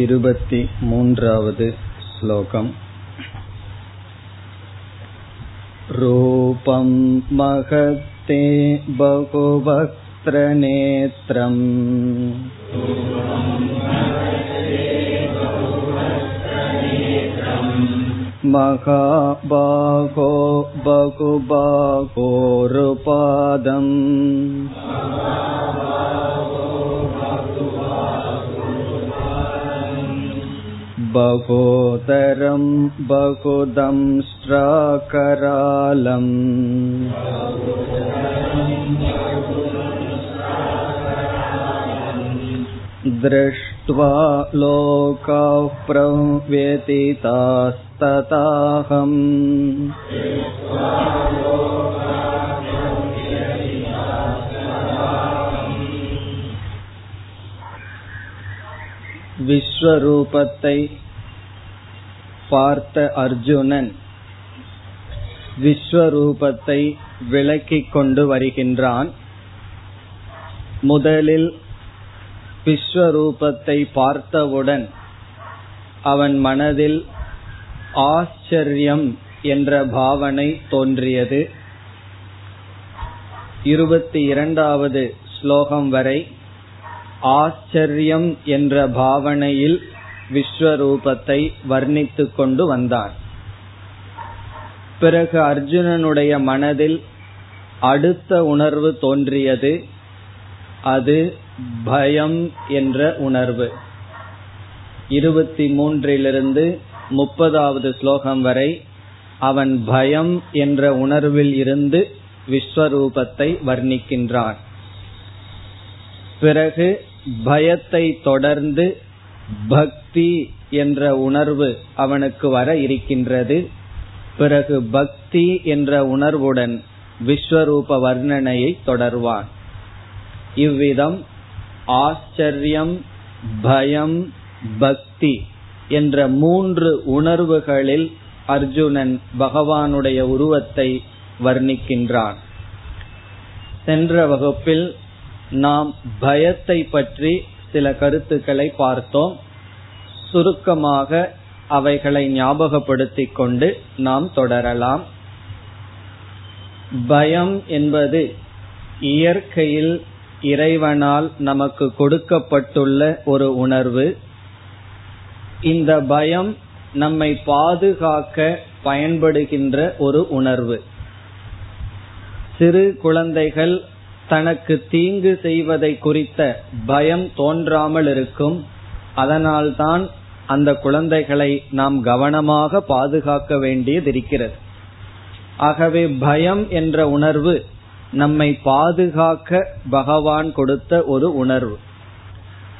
इरुपतिमून्ावद् श्लोकम् रूपं महत्ते बहुवक्त्रनेत्रम् महाबाहो बहुबाहोरुपादम् बहोदरं बहुदंष्ट्राकरालम् दृष्ट्वा लोकाः प्रव्यतितास्तताहम् விஸ்வரூபத்தை பார்த்த அர்ஜுனன் விஸ்வரூபத்தை விளக்கிக் கொண்டு வருகின்றான். முதலில் விஸ்வரூபத்தை பார்த்தவுடன் அவன் மனதில் ஆச்சரியம் என்ற பாவனை தோன்றியது. இருபத்தி இரண்டாவது ஸ்லோகம் வரை ஆச்சரியம் என்ற பாவனையில் விஸ்வரூபத்தை வர்ணித்துக் கொண்டு வந்தான் பிறகு அர்ஜுனனுடைய மனதில் அடுத்த உணர்வு தோன்றியது அது பயம் என்ற உணர்வு. இருபத்தி மூன்றிலிருந்து முப்பதாவது ஸ்லோகம் வரை அவன் பயம் என்ற உணர்வில் இருந்து விஸ்வரூபத்தை வர்ணிக்கின்றான். பிறகு பயத்தை தொடர்ந்து பக்தி என்ற உணர்வு அவனுக்கு வர இருக்கின்றது. பிறகு பக்தி என்ற உணர்வுடன் விஸ்வரூப வர்ணனையை தொடர்வான். இவ்விதம் ஆச்சரியம் பயம் பக்தி என்ற மூன்று உணர்வுகளில் அர்ஜுனன் பகவானுடைய உருவத்தை வர்ணிக்கின்றான். சென்ற வகுப்பில் நாம் பயத்தை பற்றி சில கருத்துக்களை பார்த்தோம். சுருக்கமாக அவைகளை ஞாபகப்படுத்திக் கொண்டு நாம் தொடரலாம். பயம் என்பது இயற்கையில் இறைவனால் நமக்கு கொடுக்கப்பட்டுள்ள ஒரு உணர்வு. இந்த பயம் நம்மை பாதுகாக்க பயன்படுகின்ற ஒரு உணர்வு. சிறு குழந்தைகள் தனக்கு தீங்கு செய்வதை குறித்த பயம் தோன்றாமல் இருக்கும். அதனால்தான் அந்த குழந்தைகளை நாம் கவனமாக பாதுகாக்க வேண்டியது இருக்கிறது. ஆகவே பயம் என்ற உணர்வு நம்மை பாதுகாக்க பகவான் கொடுத்த ஒரு உணர்வு.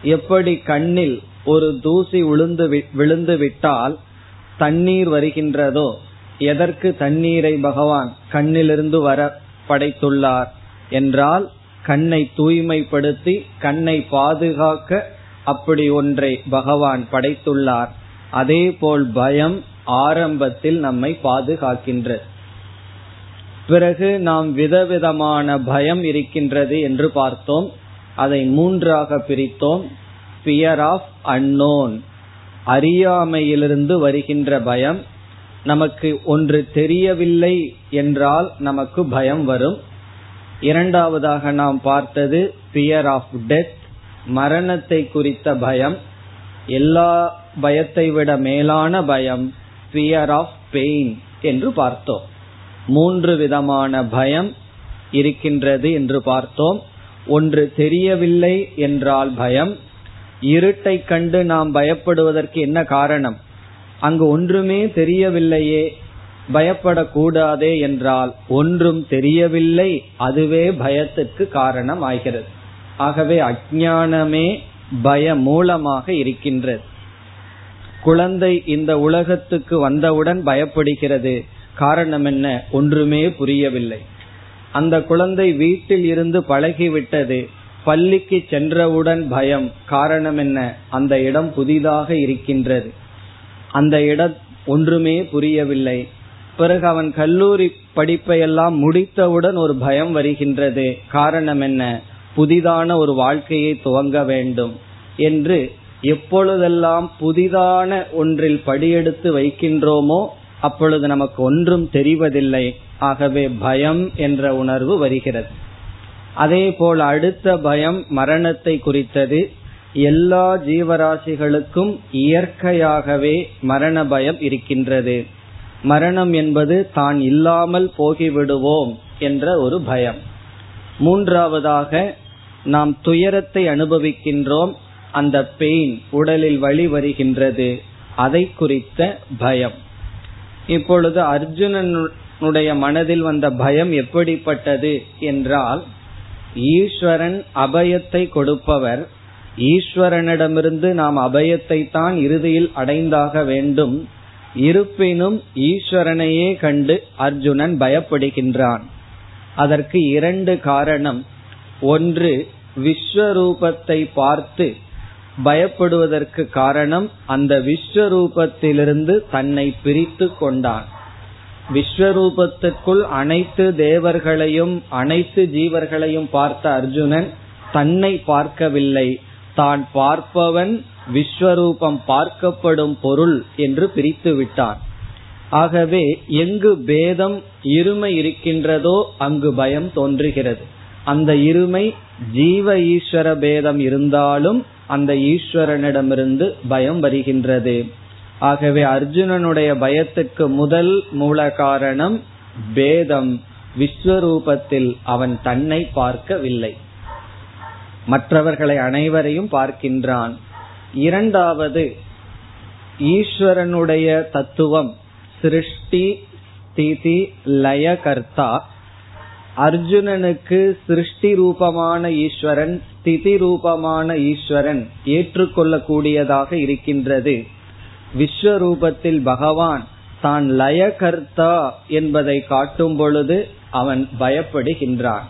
எப்படி கண்ணில் ஒரு தூசி விழுந்து விழுந்து விட்டால் தண்ணீர் வருகின்றதோ எதற்கு தண்ணீரை பகவான் கண்ணிலிருந்து வர படைத்துள்ளார்? என்றால் கண்ணை தூய்மைப்படுத்தி கண்ணை பாதுகாக்க அப்படி ஒன்றை பகவான் படைத்துள்ளார். அதே போல் பயம் ஆரம்பத்தில் நம்மை பாதுகாக்கின்றது. பிறகு நாம் விதவிதமான பயம் இருக்கின்றது என்று பார்த்தோம். அதை மூன்றாக பிரித்தோம். பியர் ஆஃப் அன்னோன் அறியாமையிலிருந்து வருகின்ற பயம். நமக்கு ஒன்று தெரியவில்லை என்றால் நமக்கு பயம் வரும். இரண்டாவதாக நாம் பார்த்தது பியர் ஆஃப் டெத் மரணத்தை குறித்த பயம். எல்லா பயத்தை விட மேலான பயம் பியர் ஆஃப் பெயின் என்று பார்த்தோம். மூன்று விதமான பயம் இருக்கின்றது என்று பார்த்தோம். ஒன்று தெரியவில்லை என்றால் பயம். இருட்டை கண்டு நாம் பயப்படுவதற்கு என்ன காரணம்? அங்கு ஒன்றுமே தெரியவில்லையே பயப்படக்கூடாதே என்றால் ஒன்றும் தெரியவில்லை அதுவே பயத்துக்கு காரணம் ஆகிறது ஆகவே அஜானமே பய மூலமாக இருக்கின்றது. குழந்தை இந்த உலகத்துக்கு வந்தவுடன் பயப்படுகிறது. காரணம் என்ன? ஒன்றுமே புரியவில்லை. அந்த குழந்தை வீட்டில் இருந்து பழகிவிட்டது. பள்ளிக்கு சென்றவுடன் பயம். காரணம் என்ன? அந்த இடம் புதிதாக இருக்கின்றது. அந்த இடம் ஒன்றுமே புரியவில்லை. பிறகு அவன் கல்லூரி படிப்பை எல்லாம் முடித்தவுடன் ஒரு பயம் வருகின்றது. காரணம் என்ன? புதிதான ஒரு வாழ்க்கையை துவங்க வேண்டும் என்று எப்பொழுதெல்லாம் புதிதான ஒன்றில் படியெடுத்து வைக்கின்றோமோ அப்பொழுது நமக்கு ஒன்றும் தெரிவதில்லை. ஆகவே பயம் என்ற உணர்வு வருகிறது. அதே போல் அடுத்த பயம் மரணத்தை குறித்தது. எல்லா ஜீவராசிகளுக்கும் இயற்கையாகவே மரண பயம் இருக்கின்றது. மரணம் என்பது தான் இல்லாமல் போகிவிடுவோம் என்ற ஒரு பயம். மூன்றாவதாக நாம் துயரத்தை அனுபவிக்கின்றோம் அந்த பெயின் உடலில் வழி வருகின்றது. அதை குறித்த பயம். இப்பொழுது அர்ஜுனனுடைய மனதில் வந்த பயம் எப்படிப்பட்டது என்றால் ஈஸ்வரன் அபயத்தை கொடுப்பவர் ஈஸ்வரனிடமிருந்து நாம் அபயத்தை தான் இறுதியில் அடைந்தாக வேண்டும். இருப்பினும் ஈஸ்வரனையே கண்டு அர்ஜுனன் பயப்படுகின்றான். அதற்கு இரண்டு காரணம். ஒன்று விஸ்வரூபத்தை பார்த்து பயப்படுவதற்கு காரணம் அந்த விஸ்வரூபத்திலிருந்து தன்னை பிரித்து கொண்டான். விஸ்வரூபத்துக்குள் அனைத்து தேவர்களையும் அனைத்து ஜீவர்களையும் பார்த்த அர்ஜுனன் தன்னை பார்க்கவில்லை. தான் பார்ப்பவன் விஸ்வரூபம் பார்க்கப்படும் பொருள் என்று பிரித்து விட்டான் ஆகவே எங்கு பேதம் இருமை இருக்கின்றதோ அங்கு பயம் தோன்றுகிறது. அந்த இருமை ஜீவ ஈஸ்வர பேதம் இருந்தாலும் அந்த ஈஸ்வரனிடமிருந்து பயம் வருகின்றது. ஆகவே அர்ஜுனனுடைய பயத்துக்கு முதல் மூல காரணம் பேதம். விஸ்வரூபத்தில் அவன் தன்னை பார்க்கவில்லை. மற்றவர்களை அனைவரையும் பார்க்கின்றான். இரண்டாவது ஈஸ்வரனுடைய தத்துவம் சிருஷ்டி ஸ்திதி லயகர்த்தா. அர்ஜுனனுக்கு சிருஷ்டி ரூபமான ஈஸ்வரன் ஸ்திதி ரூபமான ஈஸ்வரன் ஏற்றுக்கொள்ளக்கூடியதாக இருக்கின்றது. விஸ்வரூபத்தில் பகவான் தான் லயகர்த்தா என்பதை காட்டும் பொழுது அவன் பயப்படுகின்றான்.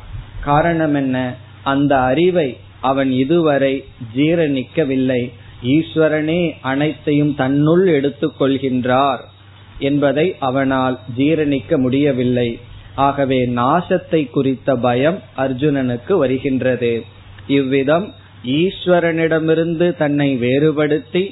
காரணம் என்ன? அந்த அறிவை அவன் இதுவரை ஜீரணிக்கவில்லை. ஈஸ்வரனே அனைத்தையும் தன்னுள் எடுத்துக்கொள்கின்றார் என்பதை அவனால் ஜீரணிக்க முடியவில்லை. ஆகவே நாசத்தை குறித்த பயம் அர்ஜுனனுக்கு வருகின்றது. இவ்விதம் ஈஸ்வரனிடமிருந்து தன்னை வேறுபடுத்தி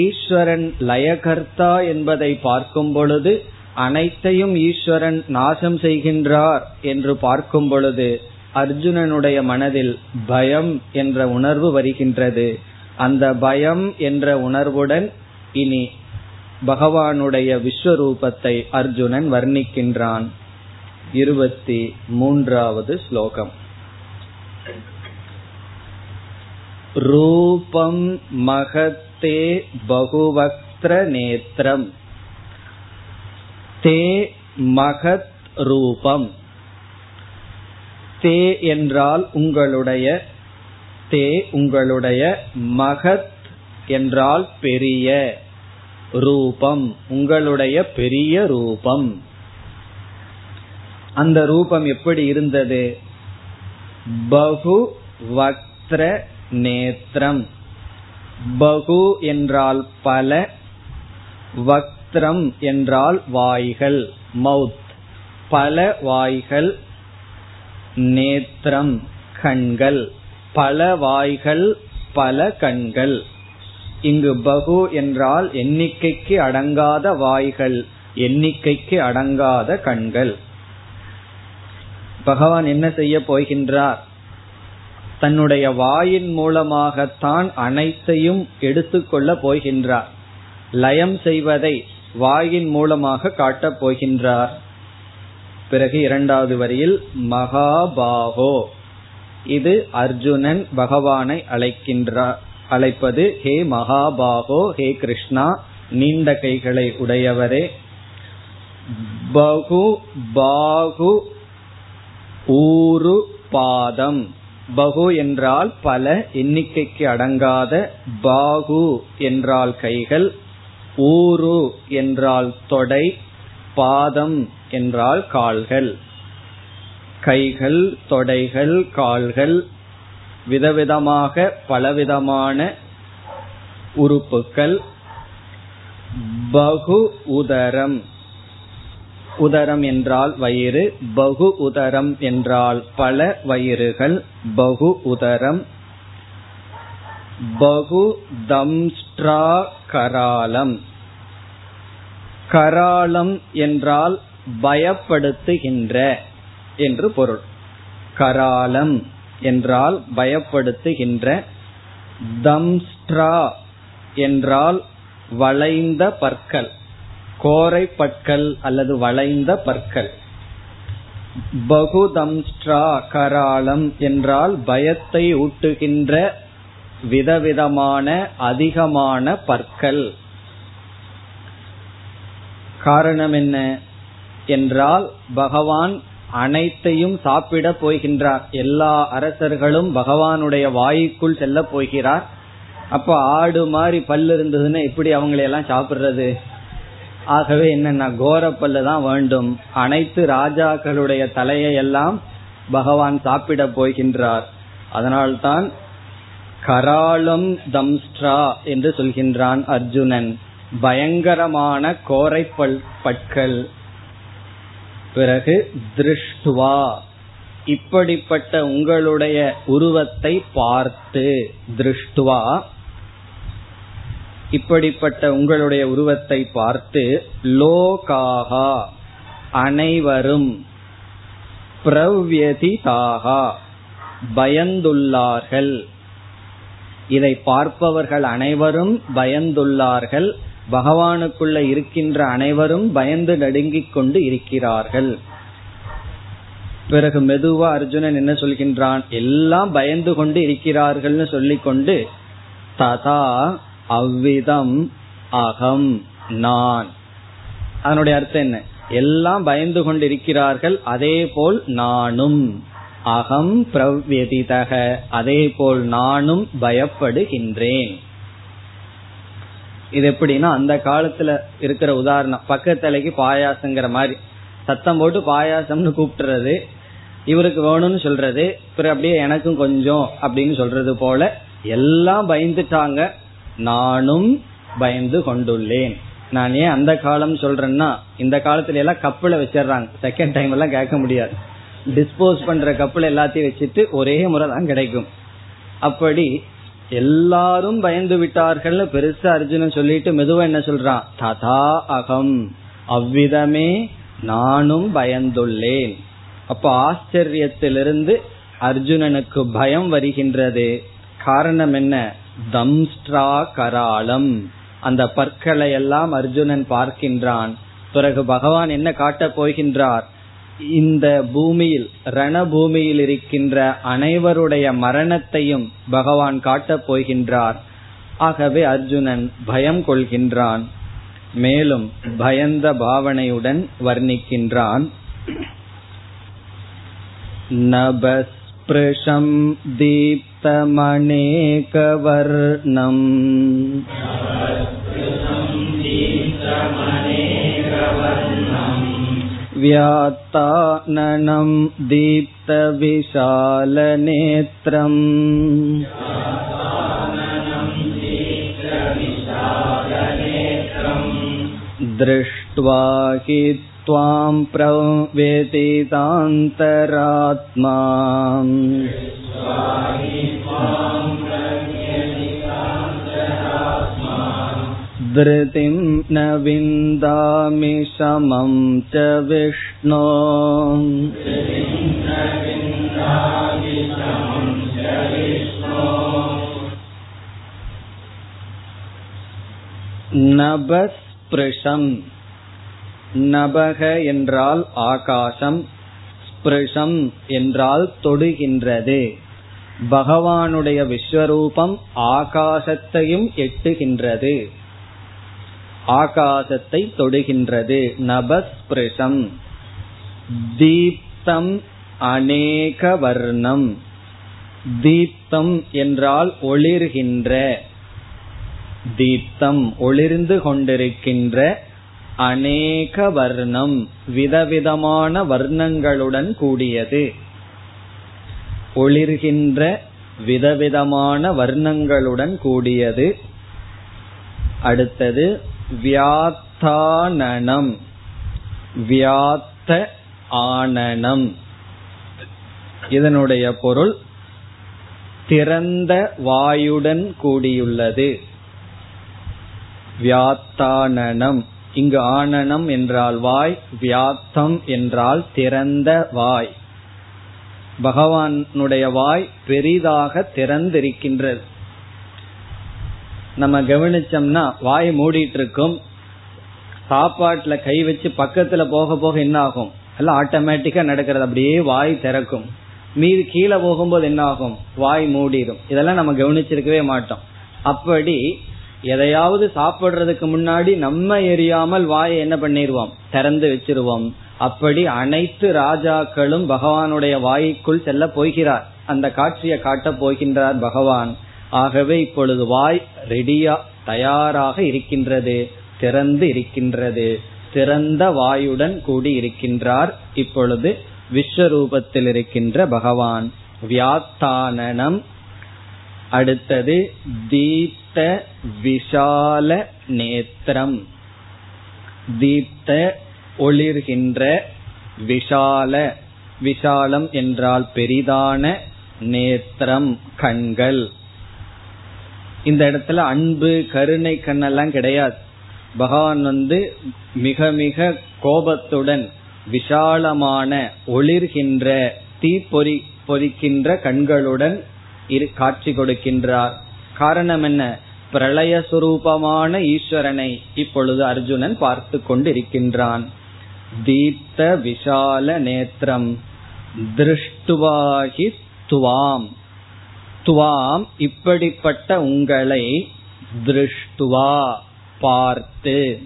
ஈஸ்வரன் லயகர்த்தா என்பதை பார்க்கும் பொழுது அனைத்தையும் ஈஸ்வரன் நாசம் செய்கின்றார் என்று பார்க்கும் பொழுது அர்ஜுனனுடைய மனதில் பயம் என்ற உணர்வு வருகின்றது. அந்த பயம் என்ற உணர்வுடன் இனி பகவானுடைய விஸ்வரூபத்தை அர்ஜுனன் வர்ணிக்கின்றான். இருபத்தி மூன்றாவது ஸ்லோகம். ரூபம் மகத்தே பகுவக்திர நேத்திரம். தே மகத் ரூபம். தே என்றால் உங்களுடைய தே உங்களுடைய மகத் என்றால் பெரிய ரூபம் உங்களுடைய பெரிய ரூபம். அந்த ரூபம் எப்படி இருந்தது? பகு வக்திர நேத்திரம். பகு என்றால் பல வக்திரம் என்றால் வாய்கள் மவுத். பல வாய்கள் நேத்திரம் கண்கள். பல வாய்கள் பல கண்கள். இங்கு பகு என்றால் எண்ணிக்கைக்கு அடங்காத வாய்கள் எண்ணிக்கைக்கு அடங்காத கண்கள். பகவான் என்ன செய்ய போகின்றார்? தன்னுடைய வாயின் மூலமாகத்தான் அனைத்தையும் எடுத்துக்கொள்ள போகின்றார். லயம் செய்வதை வாயின் மூலமாக காட்டப் போகின்றார். பிறகு இரண்டாவது வரியில் மகாபாகோ. இது அர்ஜுனன் பகவானை அழைக்கின்றார் அழைப்பது ஹே மகாபாகோ ஹே கிருஷ்ணா நீண்ட கைகளை உடையவரே. பகு பாகு ஊரு பாதம். பகு என்றால் பல எண்ணிக்கைக்கு அடங்காத பாகு என்றால் கைகள் ஊரு என்றால் தொடை பாதம் என்றால் கால்கள். கைகள் தொடைகள் கால்கள் விதவிதமாக பலவிதமான உறுப்புகள். பகு உதரம். உதரம் என்றால் வயிறு பகு உதரம் என்றால் பல வயிறுகள் பகு உதரம். பகு தம்ஸ்ட்ரா கராலம் கராலம் என்றால் பயப்படுத்துகின்ற. என்று பொருள். கராலம் என்றால் பயப்படுத்துகின்ற தம்ஸ்ட்ரா என்றால் வளைந்த பற்கள் கோரை பற்கள் அல்லது வளைந்த பற்கள். பகுதம்ஸ்ட்ரா கராளம் என்றால் பயத்தை ஊட்டுகின்ற விதவிதமான அதிகமான பற்கள். காரணம் என்ன? என்றால் பகவான் அனைத்தையும் சாப்பிட போகின்றார். எல்லா அரசர்களும் பகவானுடைய வாய்க்குள் செல்ல போகிறார். அப்ப ஆடு மாதிரி பல்லு இருந்ததுன்னா எப்படி அவங்களையெல்லாம் சாப்பிடுறது? ஆகவே என்னன்னா கோர தான் வேண்டும். அனைத்து ராஜாக்களுடைய தலையை எல்லாம் பகவான் சாப்பிட போகின்றார். அதனால்தான் கராளம் தம்ஸ்ட்ரா என்று சொல்கின்றான் அர்ஜுனன். பயங்கரமான கோரை பற்கள். பிறகு திருஷ்டுவா. இப்படிப்பட்ட உங்களுடைய உருவத்தை பார்த்து திருஷ்டுவா. இப்படிப்பட்ட உங்களுடைய உருவத்தை பார்த்து லோகாகா அனைவரும் பிரவ்யதிதாகா பயந்துள்ளார்கள். இதை பார்ப்பவர்கள் அனைவரும் பயந்துள்ளார்கள். பகவானுக்குள்ள இருக்கின்ற அனைவரும் பயந்து நடுங்கிக் கொண்டு இருக்கிறார்கள். பிறகு மெதுவா அர்ஜுனன் என்ன சொல்கின்றான்? எல்லாம் பயந்து கொண்டு இருக்கிறார்கள்னு சொல்லிக்கொண்டு ததா அவ்விதம் அகம் நான். அதனுடைய அர்த்தம் என்ன? எல்லாம் பயந்து கொண்டிருக்கிறார்கள் அதே போல் நானும். அகம் பிரவ்யதிதக அதே போல் நானும் பயப்படுகின்றேன். இது எப்படின்னா அந்த காலத்துல இருக்கிற உதாரணம். பக்கத்தலைக்கு பாயாசங்கிற மாதிரி. சத்தம் போட்டு பாயாசம்னு கூப்பிடுறது இவருக்கு வேணும்னு சொல்றது. பிறகு அப்படியே எனக்கும் கொஞ்சம் அப்படின்னு சொல்றது போல எல்லாம் பயந்துட்டாங்க. நானும் பயந்து கொண்டுள்ளேன். நான் ஏன் அந்த காலம் சொல்றேன்னா இந்த காலத்துல எல்லாம் கப்பலை வச்சிடறாங்க. செகண்ட் டைம் எல்லாம் கேட்க முடியாது. டிஸ்போஸ் பண்ற கப்பல் எல்லாத்தையும் வச்சுட்டு ஒரே முறை தான் கிடைக்கும். அப்படி எல்லாரும் பயந்து விட்டார்கள் பெருசா அர்ஜுனன் சொல்லிட்டு மெதுவா என்ன சொல்றான்? ததா அகம். அவ்விதமே நானும் பயந்துள்ளேன். அப்ப ஆச்சரியத்திலிருந்து அர்ஜுனனுக்கு பயம் வருகின்றது. காரணம் என்ன? தம்ஸ்ட்ரா கராளம். அந்த பற்களை எல்லாம் அர்ஜுனன் பார்க்கின்றான். பிறகு பகவான் என்ன காட்டப் போகின்றார்? இந்த பூமியில் ரணபூமியில் இருக்கின்ற அனைவருடைய மரணத்தையும் பகவான் காட்டப் போகின்றார் ஆகவே அர்ஜுனன் பயம் கொள்கின்றான் மேலும் பயந்த பாவனையுடன் வர்ணிக்கின்றான் नभस्पृशं दीप्तमनेकवर्णम् व्यात्ताननं दीप्तविशालनेत्रम् दृष्ट्वा हि त्वां प्रवेदितान्तरात्मा धृतिं न विन्दामि समं च विष्णो நபஸ்பிருஷம் நபக என்றால் ஆகாசம் ஸ்பிருஷம் என்றால் தொடுகின்றது பகவானுடைய விஸ்வரூபம் ஆகாசத்தையும் எட்டுகின்றது ஆகாசத்தை தொடுகின்றது. நபஸ்பிருஷம். தீப்தம் அநேக வர்ணம் தீப்தம் என்றால் ஒளிர்கின்ற. தீப்தம் ஒளிர்ந்து கொண்டிருக்கின்ற அநேக வர்ணம் விதவிதமான வர்ணங்களுடன் கூடியது. ஒளிர்கின்ற விதவிதமான வர்ணங்களுடன் கூடியது. அடுத்தது வியாத்தானனம். வியாத்த ஆனனம். இதனுடைய பொருள் திறந்த வாயுடன் கூடியுள்ளது. வியாத்தானனம். இங்கு ஆனனம் என்றால் வாய் வியாத்தம் என்றால் திறந்த வாய். பகவானுடைய வாய் பெரிதாக திறந்திருக்கின்றது. நம்ம கவனிச்சோம்னா வாய் மூடிட்டு இருக்கும் சாப்பாட்டுல கை வச்சு பக்கத்துல போக போக என்ன ஆகும் எல்லாம் ஆட்டோமேட்டிக்கா நடக்கிறது. அப்படியே வாய் திறக்கும். மீது கீழே போகும்போது என்ன ஆகும் வாய் மூடிடும். இதெல்லாம் நம்ம கவனிச்சிருக்கவே மாட்டோம். அப்படி எதையாவது சாப்பிடுறதுக்கு முன்னாடி நம்ம எரியாமல் வாயை என்ன பண்ணிடுவோம் திறந்து வச்சிருவோம். அப்படி அனைத்து ராஜாக்களும் பகவானுடைய வாய்க்குள் செல்ல போகிறார். அந்த காட்சியை காட்ட போகின்றார் பகவான். ஆகவே இப்பொழுது வாய் ரெடியா தயாராக இருக்கின்றது திறந்து இருக்கின்றது. திறந்த வாயுடன் கூடி இருக்கின்றார் இப்பொழுது விஸ்வரூபத்தில் இருக்கின்ற பகவான். வியாத்தானனம். அடுத்தது தீப்த விஷால நேத்திரம். தீப்த ஒளிர்கின்ற விஷால. விஷாலம் என்றால் பெரிதான நேத்திரம் கண்கள். இந்த இடத்துல அன்பு கருணை கண்ணெல்லாம் கிடையாது. பகவான் வந்து மிக மிக கோபத்துடன் விஷாலமான ஒளிர்கின்ற தீ பொறி பொறிக்கின்ற கண்களுடன் காட்சி கொடுக்கின்றார். காரணம் என்ன? பிரளய சுரூபமான ஈஸ்வரனை இப்பொழுது அர்ஜுனன் பார்த்து கொண்டிருக்கின்றான். தீப்த விஷால நேத்திரம் திருஷ்டுவாகி துவாம். துவாம் இப்படிப்பட்ட உங்களை திருஷ்டுவா பார்த்து.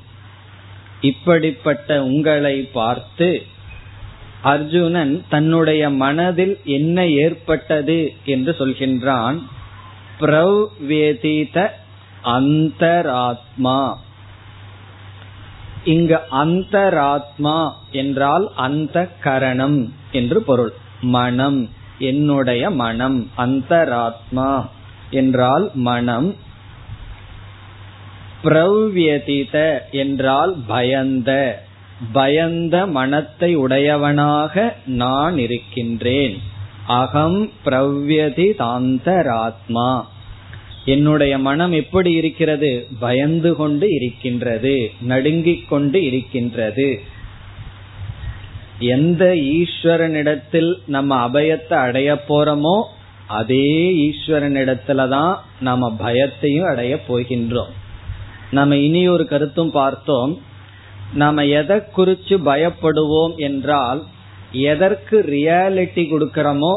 இப்படிப்பட்ட உங்களை பார்த்து அர்ஜுனன் தன்னுடைய மனதில் என்ன ஏற்பட்டது என்று சொல்கின்றான். பிரவ்வேதித அந்தராத்மா. இங்கு அந்தராத்மா என்றால் அந்த கரணம் என்று பொருள். மனம். என்னுடைய மனம் அந்தராத்மா என்றால் மனம் பிரவ்யதித என்றால் பயந்த பயந்த மனத்தை உடையவனாக நான் இருக்கின்றேன். அகம் பிரவ்யதி தாந்தராத்மா என்னுடைய மனம் எப்படி இருக்கிறது? பயந்து கொண்டு இருக்கின்றது நடுங்கிக் கொண்டு இருக்கின்றது. எந்த ஈஸ்வரனிடத்தில் நம்ம அபயத்தை அடைய போறோமோ அதே ஈஸ்வரனிடத்துலதான் நம்ம பயத்தையும் அடைய போகின்றோம். நம்ம இனி ஒரு கருத்தும் பார்த்தோம். நாம எதை குறிச்சு பயப்படுவோம் என்றால் எதற்கு ரியாலிட்டி கொடுக்கிறோமோ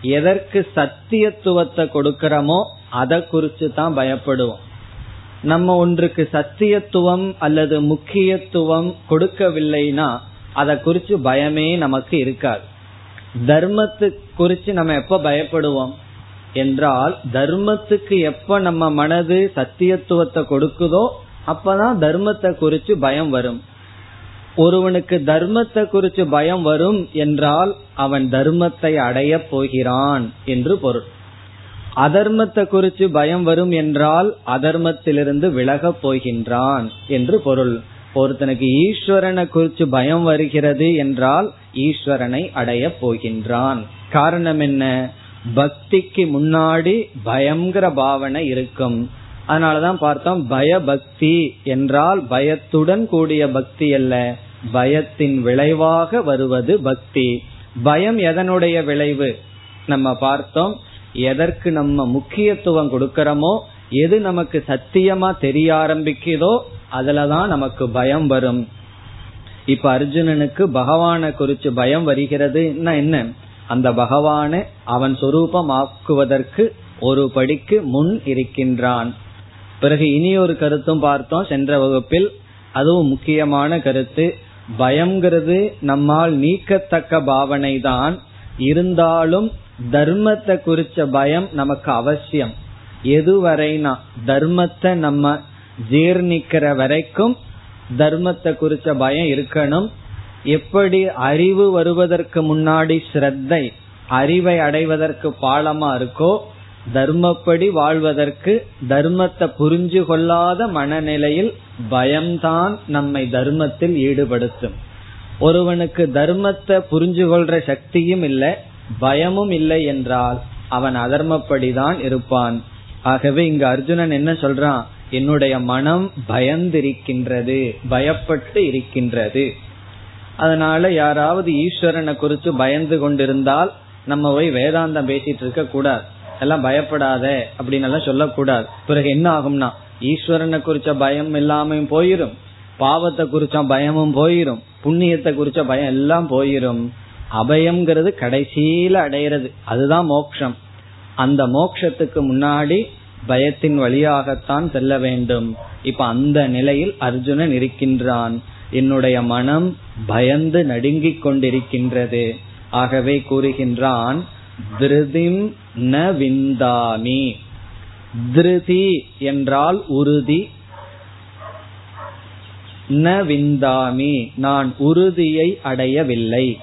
எதற்கு சத்தியத்துவத்தை கொடுக்கிறோமோ அதை குறிச்சு தான் பயப்படுவோம். நம்ம ஒன்றுக்கு சத்தியத்துவம் அல்லது முக்கியத்துவம் கொடுக்கவில்லைன்னா அதை குறிச்சு பயமே நமக்கு இருக்காது. தர்மத்து குறிச்சு நம்ம எப்ப பயப்படுவோம்? என்றால் தர்மத்துக்கு எப்ப நம்ம மனது சத்தியத்துவத்தை கொடுக்குதோ அப்பதான் தர்மத்தை குறிச்சு பயம் வரும். ஒருவனுக்கு தர்மத்தை குறிச்சு பயம் வரும் என்றால் அவன் தர்மத்தை அடைய போகிறான் என்று பொருள். அதர்மத்தை குறித்து பயம் வரும் என்றால் அதர்மத்திலிருந்து விலகப் போகின்றான் என்று பொருள். ஒருத்தனுக்கு ஈஸ்வரனை குறித்து பயம் வருகிறது என்றால் ஈஸ்வரனை அடைய போகின்றான். காரணம் என்ன? பக்திக்கு முன்னாடி பயங்கர பாவனை இருக்கும். அதனாலதான் பார்த்தோம் பயபக்தி என்றால் பயத்துடன் கூடிய பக்தி அல்ல. பயத்தின் விளைவாக வருவது பக்தி. பயம் எதனுடைய விளைவு? நம்ம பார்த்தோம் எதற்கு நம்ம முக்கியத்துவம் கொடுக்கிறோமோ எது நமக்கு சத்தியமா தெரிய ஆரம்பிக்குதோ அதுலதான் நமக்கு பயம் வரும். இப்ப அர்ஜுனனுக்கு பகவானை குறிச்சு பயம் வருகிறது என்ன? அந்த பகவான அவன் சொரூபமாக்குவதற்கு ஒரு படிக்கு முன் இருக்கின்றான். பிறகு இனி ஒரு கருத்தும் பார்த்தோம் சென்ற வகுப்பில். அதுவும் முக்கியமான கருத்து. பயம்ங்கிறது நம்மால் நீக்கத்தக்க பாவனை தான் இருந்தாலும் தர்மத்தை குறிச்ச பயம் நமக்கு அவசியம். எதுவரைனா தர்மத்தை நம்ம ஜீர்ணிக்கிற வரைக்கும் தர்மத்தை குறிச்ச பயம் இருக்கணும். எப்படி அறிவு வருவதற்கு முன்னாடி ஸ்ரத்தை அறிவை அடைவதற்கு பாலமா இருக்கோ தர்மப்படி வாழ்வதற்கு தர்மத்தை புரிஞ்சு கொள்ளாத மனநிலையில் பயம்தான் நம்மை தர்மத்தில் ஈடுபடுத்தும். ஒருவனுக்கு தர்மத்தை புரிஞ்சு கொள்ற சக்தியும் இல்லை பயமும் இல்லை என்றால் அவன் அதர்மப்படிதான் இருப்பான். ஆகவே இங்க அர்ஜுனன் என்ன சொல்றான்? என்னுடைய மனம் பயந்திருக்கின்றது பயப்பட்டு இருக்கின்றது. அதனால யாராவது ஈஸ்வரனை குறித்து பயந்து கொண்டிருந்தால் நம்ம போய் வேதாந்தம் பேசிட்டு இருக்க கூடாது. எல்லாம் பயப்படாத அப்படின்னு எல்லாம் சொல்லக்கூடாது. பிறகு என்ன ஆகும்னா ஈஸ்வரனை குறிச்ச பயம் இல்லாமையும் போயிரும். பாவத்தை குறிச்ச பயமும் போயிரும். புண்ணியத்தை குறிச்ச பயம் எல்லாம் போயிரும். அபயம்ங்கிறது கடைசியில அடையிறது. அதுதான் மோக்ஷம். அந்த மோக்ஷத்துக்கு முன்னாடி பயத்தின் வழியாகத்தான் செல்ல வேண்டும். இப்ப அந்த நிலையில் அர்ஜுனன் இருக்கின்றான். என்னுடைய மனம் பயந்து நடுங்கிக் கொண்டிருக்கின்றது. ஆகவே கூறுகின்றான் திருதிம் ந விந்தாமி. திருதி என்றால் உறுதி. ந விந்தாமி. நான் உறுதியை அடையவில்லை.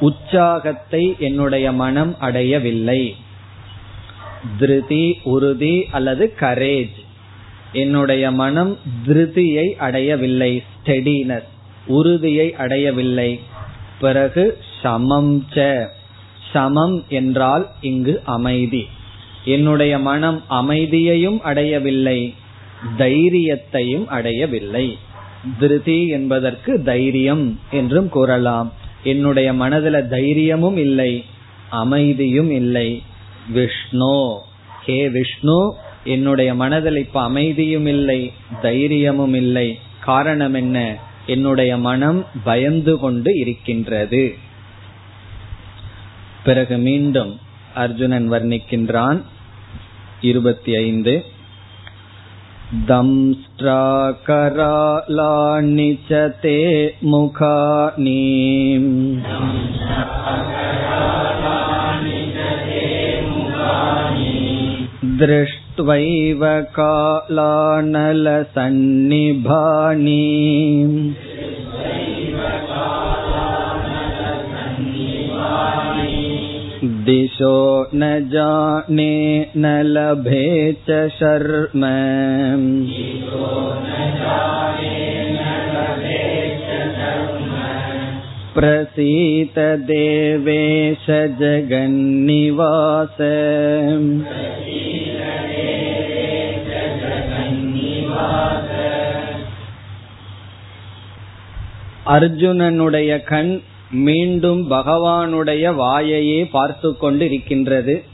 உற்சாகத்தை என்னுடைய மனம் அடையவில்லை. திருதி உறுதி அல்லது கரேஜ் என்னுடைய மனம் திருதியை அடையவில்லை ஸ்டெடினஸ் உறுதியை அடையவில்லை. பிறகு சமம் சமம் என்றால் இங்கு அமைதி. என்னுடைய மனம் அமைதியையும் அடையவில்லை தைரியத்தையும் அடையவில்லை. திருதி என்பதற்கு தைரியம் என்றும் கூறலாம். என்னுடைய மனதில் தைரியமும் இல்லை அமைதியும் இல்லை. விஷ்ணு ஹே விஷ்ணு என்னுடைய மனதில் இப்ப அமைதியும் இல்லை தைரியமும் இல்லை காரணம் என்ன என்னுடைய மனம் பயந்து கொண்டு இருக்கின்றது பிறகு மீண்டும் அர்ஜுனன் வர்ணிக்கின்றான் இருபத்தி ஐந்து दंष्ट्राकरालानि च ते मुखानि दृष्ट्वैव कालानलसन्निभानि दिशो न जाने न लभे च शर्म प्रसीत देवेश जगन्निवास அர்ஜுனனுடைய கண் மீண்டும் பகவானுடைய வாயையே பார்த்து கொண்டு இருக்கின்றது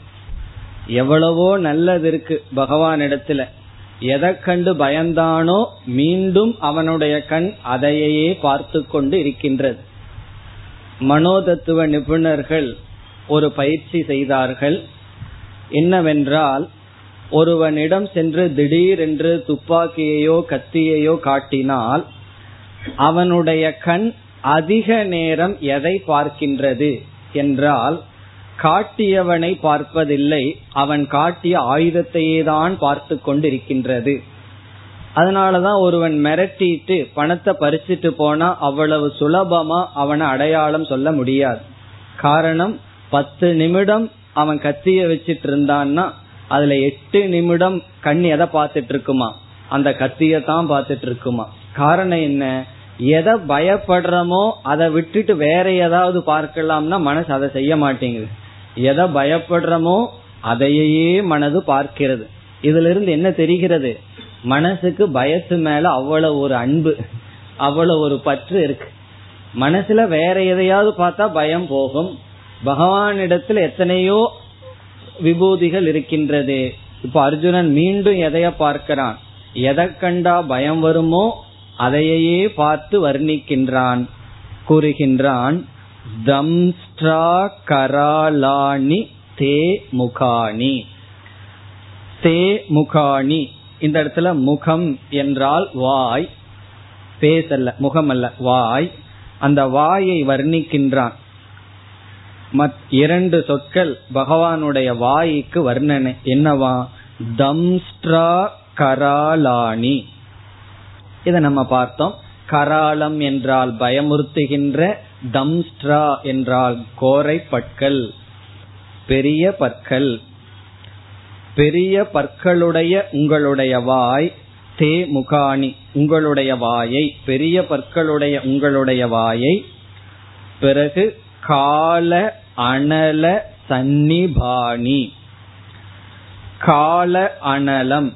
எவ்வளவோ நல்லது இருக்கு பகவானிடத்துல. எதை கண்டு பயந்தானோ மீண்டும் அவனுடைய கண் அதையே பார்த்து கொண்டு இருக்கின்றது. மனோதத்துவ நிபுணர்கள் ஒரு பயிற்சி செய்தார்கள். என்னவென்றால் ஒருவனிடம் சென்று திடீரென்று துப்பாக்கியையோ கத்தியையோ காட்டினால் அவனுடைய கண் அதிக நேரம் எதை பார்க்கின்றது என்றால் காட்டியவனை பார்ப்பதில்லை அவன் காட்டிய ஆயுதத்தையே தான் பார்த்து கொண்டிருக்கின்றது. அதனாலதான் ஒருவன் மிரட்டிட்டு பணத்தை பறிச்சிட்டு போனா அவ்வளவு சுலபமா அவனை அடையாளம் சொல்ல முடியாது. காரணம் பத்து நிமிடம் அவன் கத்திய வச்சிட்டு இருந்தான்னா அதுல எட்டு நிமிடம் கண் எதை பார்த்துட்டு இருக்குமா அந்த கத்திய தான் பார்த்துட்டு இருக்குமா காரணம் என்ன? எதை பயப்படுறோமோ அதை விட்டுட்டு வேற ஏதாவது பார்க்கலாம்னா மனசு அதை செய்ய மாட்டேங்குது. எதை பயப்படுறோமோ அதையே மனது பார்க்கிறது. இதுல இருந்து என்ன தெரிகிறது? மனசுக்கு பயத்து மேல அவ்வளவு ஒரு அன்பு அவ்வளவு ஒரு பற்று இருக்கு. மனசுல வேற எதையாவது பார்த்தா பயம் போகும். பகவானிடத்துல எத்தனையோ விபூதிகள் இருக்கின்றது. இப்ப அர்ஜுனன் மீண்டும் எதைய பார்க்கிறான்? எதை கண்டா பயம் வருமோ அதையே பார்த்து வர்ணிக்கின்றான். கூறுகின்றான் தம்ஸ்ட்ரா கராலாணி தே முகாணி. தே முகாணி. இந்த இடத்துல முகம் என்றால் வாய். பேசல்ல முகம் அல்ல வாய். அந்த வாயை வர்ணிக்கின்றான். இரண்டு சொற்கள் பகவானுடைய வாய்க்கு வர்ணனை. என்னவா? தம்ஸ்ட்ரா கராலானி இதை நம்ம பார்த்தோம். கராளம் என்றால் பயமுறுத்துகின்ற தம்ஸ்ட்ரா என்றால் கோரை பற்கள் பெரிய பற்கள். பெரிய பற்களுடைய உங்களுடைய வாய் தே முகாணி உங்களுடைய வாயை பெரிய பற்களுடைய உங்களுடைய வாயை பிறகு கால அனல சந்நிபாணி. கால அனலம்.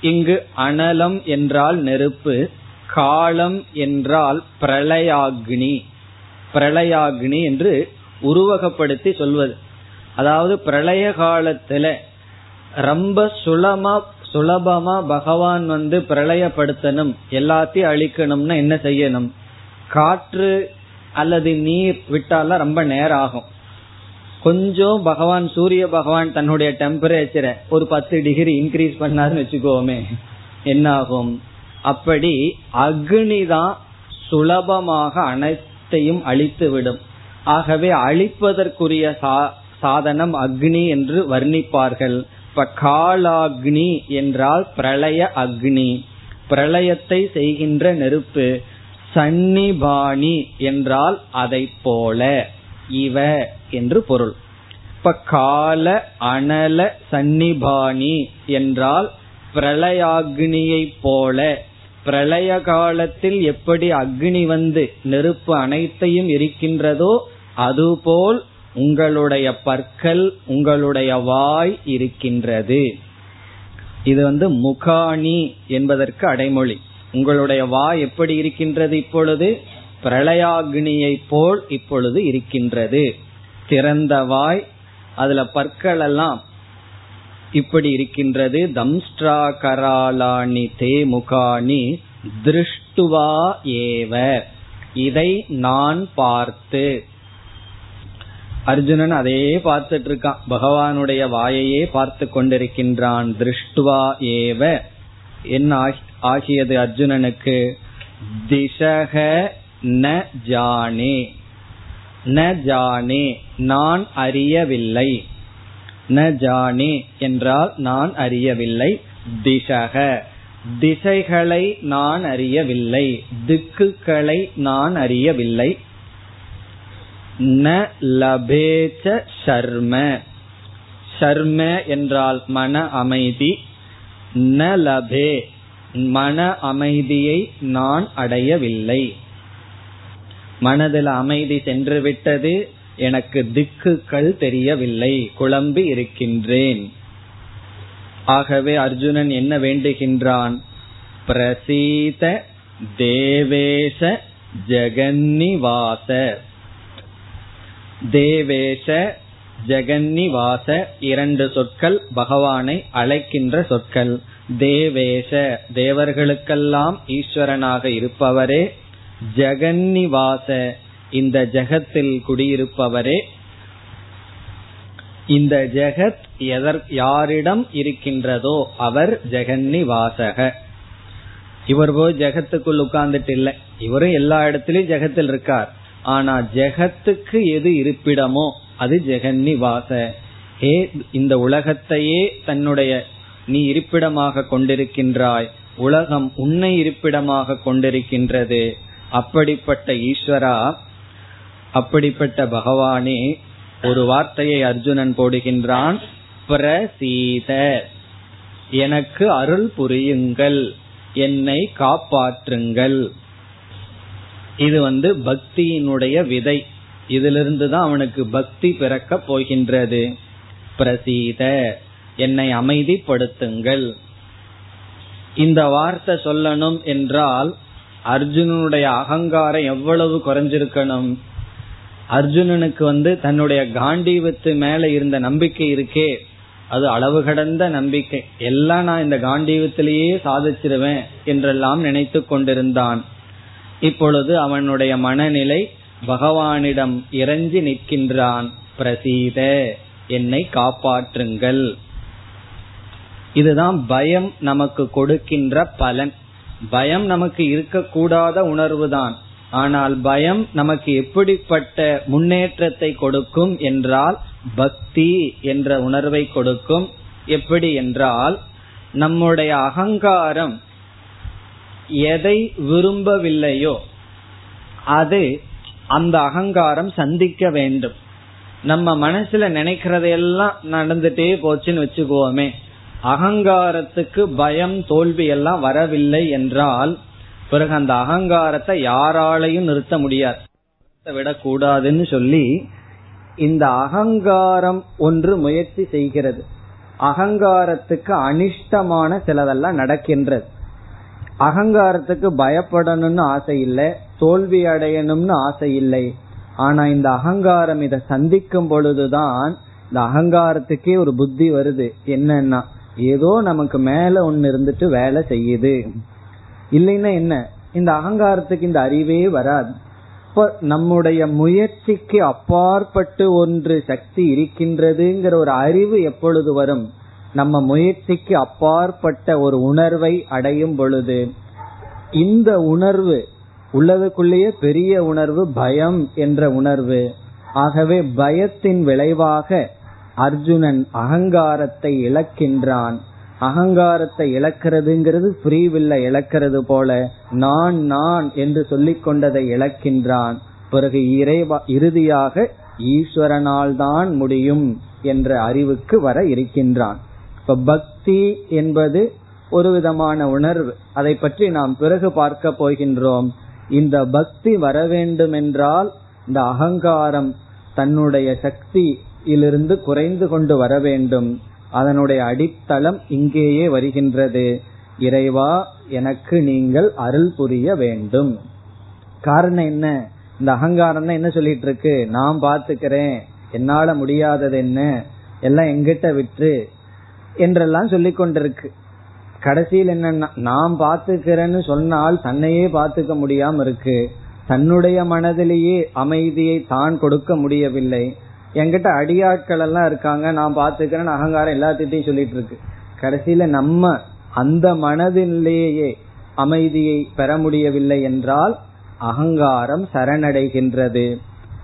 இங்கு அனலம் என்றால் நெருப்பு காலம் என்றால் பிரளயாக்னி. பிரளயாக்னி என்று உருவகப்படுத்தி சொல்வது. அதாவது பிரளய காலத்துல ரொம்ப சுலமா சுலபமா பகவான் வந்து பிரளயப்படுத்தணும் எல்லாத்தையும் அழிக்கணும்னா என்ன செய்யணும்? காற்று அல்லது நீர் விட்டாலாம் ரொம்ப நேரம் ஆகும் கொஞ்சம் பகவான் சூரிய பகவான் தன்னுடைய டெம்பரேச்சரை ஒரு பத்து டிகிரி இன்க்ரீஸ் பண்ணாருன்னு வச்சுக்கோமே என்ன ஆகும் அப்படி அக்னி தான் சுலபமாக அனைத்தையும் அழித்து விடும் ஆகவே அழிப்பதற்குரிய சாதனம் அக்னி என்று வர்ணிப்பார்கள். இப்ப காலாக்னி என்றால் பிரளய அக்னி. பிரளயத்தை செய்கின்ற நெருப்பு. சன்னிபாணி என்றால் அதை போல இவ என்று பொருள். இப்ப கால அனல சன்னிபாணி என்றால் பிரளயாகினியை போல பிரளய காலத்தில் எப்படி அக்னி வந்து நெருப்பு அனைத்தையும் இருக்கின்றதோ அதுபோல் உங்களுடைய பற்கள் உங்களுடைய வாய் இருக்கின்றது. இது வந்து முகாணி என்பதற்கு அடைமொழி. உங்களுடைய வாய் எப்படி இருக்கின்றது இப்பொழுது? பிரளயாகினியை போல் இப்பொழுது இருக்கின்றது. திறந்த வாய் அதுல பற்கள் எல்லாம் இப்படி இருக்கின்றது. தம்ஸ்ட்ரா கராலாணி தே முகாணி திருஷ்டுவா ஏவ. இதை நான் பார்த்து. அர்ஜுனன் அதையே பார்த்துட்டு இருக்கான். பகவானுடைய வாயையே பார்த்து கொண்டிருக்கின்றான். திருஷ்டுவா ஏவ. என்ன ஆகியது அர்ஜுனனுக்கு திசக ந ஜானே. ந ஜானே நான் அறியவில்லை. ந ஜானே என்றால் நான் அறியவில்லை திசக. திசைகளை நான் அறியவில்லை திக்குகளை நான் அறியவில்லை. ந லபேச்ச ஷர்ம. சர்ம என்றால் மன அமைதி. ந லபே மன அமைதியை நான் அடையவில்லை. மனதில் அமைதி சென்று விட்டது எனக்கு திக்குகள் தெரியவில்லை குழம்பி இருக்கின்றேன். ஆகவே அர்ஜுனன் என்ன வேண்டுகின்றான்? பிரசீத தேவேச ஜெகன்னிவாச. தேவேச ஜெகன்னிவாச இரண்டு சொற்கள் பகவானை அழைக்கின்ற சொற்கள். தேவேஷ தேவர்களுக்கெல்லாம் ஈஸ்வரனாக இருப்பவரே ஜெகன்னிவாச இந்த ஜெகத்தில் குடியிருப்பவரே. இந்த ஜெகத் எதர் யாரிடம் இருக்கின்றதோ அவர் ஜெகன்னிவாசக. இவர் போய் ஜெகத்துக்குள் உட்கார்ந்துட்டு இல்லை. இவரும் எல்லா இடத்திலயும் ஜெகத்தில் இருக்கார். ஆனா ஜெகத்துக்கு எது இருப்பிடமோ அது ஜெகன்னிவாச. ஏ இந்த உலகத்தையே தன்னுடைய நீ இருப்பிடமாக கொண்டிருக்கின்றாய். உலகம் உன்னை இருப்பிடமாக கொண்டிருக்கின்றது. அப்படிப்பட்ட ஈஸ்வரா அப்படிப்பட்ட பகவானே ஒரு வார்த்தையை அர்ஜுனன் போடுகின்றான். பிரசீத எனக்கு அருள் புரியுங்கள் என்னை காப்பாற்றுங்கள். இது வந்து பக்தியினுடைய விதை. இதிலிருந்து தான் அவனுக்கு பக்தி பிறக்க போகின்றது. பிரசீத என்னை அமைதிப்படுத்துங்கள். இந்த வார்த்தை சொல்லணும் என்றால் அர்ஜுனனுடைய அகங்காரம் எவ்வளவு குறைஞ்சிருக்கணும்? அர்ஜுனனுக்கு வந்து தன்னுடைய காண்டீவத்து மேல இருந்த நம்பிக்கை இருக்கே. அது அளவு கடந்த நம்பிக்கை. எல்லாம் நான் இந்த காண்டீவத்திலேயே சாதிச்சிருவேன் என்றெல்லாம் நினைத்து கொண்டிருந்தான். இப்பொழுது அவனுடைய மனநிலை பகவானிடம் இறஞ்சி நிற்கின்றான். பிரசீத என்னை காப்பாற்றுங்கள். இதுதான் பயம் நமக்கு கொடுக்கின்ற பலன். பயம் நமக்கு இருக்கக்கூடாத உணர்வு தான் ஆனால் பயம் நமக்கு எப்படிப்பட்ட முன்னேற்றத்தை கொடுக்கும் என்றால் பக்தி என்ற உணர்வை கொடுக்கும். எப்படி என்றால் நம்முடைய அகங்காரம் எதை விரும்பவில்லையோ அது அந்த அகங்காரம் சந்திக்க வேண்டும். நம்ம மனசுல நினைக்கிறதையெல்லாம் நடந்துட்டே போச்சுன்னு வச்சுக்கோமே. அகங்காரத்துக்கு பயம் தோல்வி எல்லாம் வரவில்லை என்றால் பிறகு அந்த அகங்காரத்தை யாராலையும் நிறுத்த முடியாது. விடக்கூடாதுன்னு சொல்லி இந்த அகங்காரம் ஒன்று முயற்சி செய்கிறது. அகங்காரத்துக்கு அனிஷ்டமான சிலதெல்லாம் நடக்கின்றது. அகங்காரத்துக்கு பயப்படணும்னு ஆசை இல்லை தோல்வி அடையணும்னு ஆசை இல்லை. ஆனா இந்த அகங்காரம் இதை சந்திக்கும் பொழுதுதான் இந்த அகங்காரத்துக்கே ஒரு புத்தி வருது. என்னன்னா ஏதோ நமக்கு மேல ஒன்னு இருந்துட்டு வேலை செய்யுது. இல்லைன்னா என்ன? இந்த அகங்காரத்துக்கு இந்த அறிவே வராது. இப்ப நம்முடைய முயற்சிக்கு அப்பாற்பட்டு ஒன்று சக்தி இருக்கின்றதுங்கிற ஒரு அறிவு எப்பொழுது வரும்? நம்ம முயற்சிக்கு அப்பாற்பட்ட ஒரு உணர்வை அடையும் பொழுது. இந்த உணர்வு உள்ளதுக்குள்ளேயே பெரிய உணர்வு பயம் என்ற உணர்வு. ஆகவே பயத்தின் விளைவாக அர்ஜுனன் அகங்காரத்தை இழக்கின்றான். அகங்காரத்தை இழக்கிறதுங்கிறது ஃப்ரீவில்ல இழக்கிறது போல நான் நான் என்று சொல்லிக் கொண்டதை இழக்கின்றான். பிறகு இறைவா இறுதியாக ஈஸ்வரனால் தான் முடியும் என்ற அறிவுக்கு வர இருக்கின்றான். இப்ப பக்தி என்பது ஒரு விதமான உணர்வு. அதை பற்றி நாம் பிறகு பார்க்க போகின்றோம். இந்த பக்தி வர வேண்டும் என்றால் இந்த அகங்காரம் தன்னுடைய சக்தி இதிலிருந்து குறைந்து கொண்டு வர வேண்டும். அதனுடைய அடித்தளம் இங்கேயே வருகின்றது. இறைவா எனக்கு நீங்கள் அருள் புரிய வேண்டும். காரணம் என்ன? இந்த அகங்காரம் தான் என்ன சொல்லிட்டு இருக்கு நான் பாத்துக்கிறேன் என்னால முடியாதது என்ன? எல்லாம் எங்கிட்ட விட்டு என்றெல்லாம் சொல்லி கொண்டிருக்கு. கடைசியில் என்னன்னா நான் பாத்துக்கிறேன்னு சொன்னால் தன்னையே பாத்துக்க முடியாம இருக்கு. தன்னுடைய மனதிலேயே அமைதியை தான் கொடுக்க முடியவில்லை. என்கிட்ட அடியாட்கள் எல்லாம் இருக்காங்க நான் பாத்துக்கிறேன் அகங்காரம் எல்லாத்திட்டையும் சொல்லிட்டு இருக்கு கடைசியில நம்ம அந்த மனதிலேயே அமைதியை பெற முடியவில்லை என்றால் அகங்காரம் சரணடைகின்றது.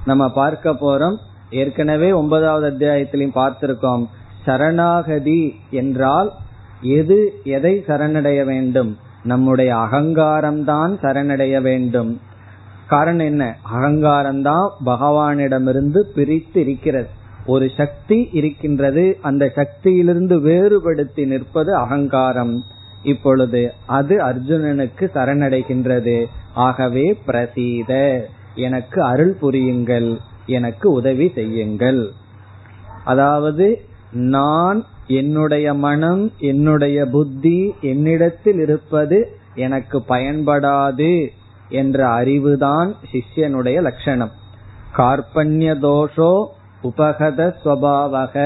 நம்ம பார்க்க போறோம் ஏற்கனவே ஒன்பதாவது அத்தியாயத்திலையும் பார்த்திருக்கோம். சரணாகதி என்றால் எது எதை சரணடைய வேண்டும்? நம்முடைய அகங்காரம்தான் சரணடைய வேண்டும். காரணம் என்ன? அகங்காரம்தான் பகவானிடமிருந்து பிரித்து இருக்கிறது ஒரு சக்தி இருக்கின்றது அந்த சக்தியிலிருந்து வேறுபடுத்தி நிற்பது அகங்காரம். இப்பொழுது அது அர்ஜுனனுக்கு சரணடைகின்றது. ஆகவே பிரசீத எனக்கு அருள் புரியுங்கள் எனக்கு உதவி செய்யுங்கள். அதாவது நான் என்னுடைய மனம் என்னுடைய புத்தி என்னிடத்தில் இருப்பது எனக்கு பயன்படாது. என்ற அறிவுதான் சிஷ்யனுடைய லட்சணம். கார்பண்ய தோஷோ உபகத ஸ்வபாவக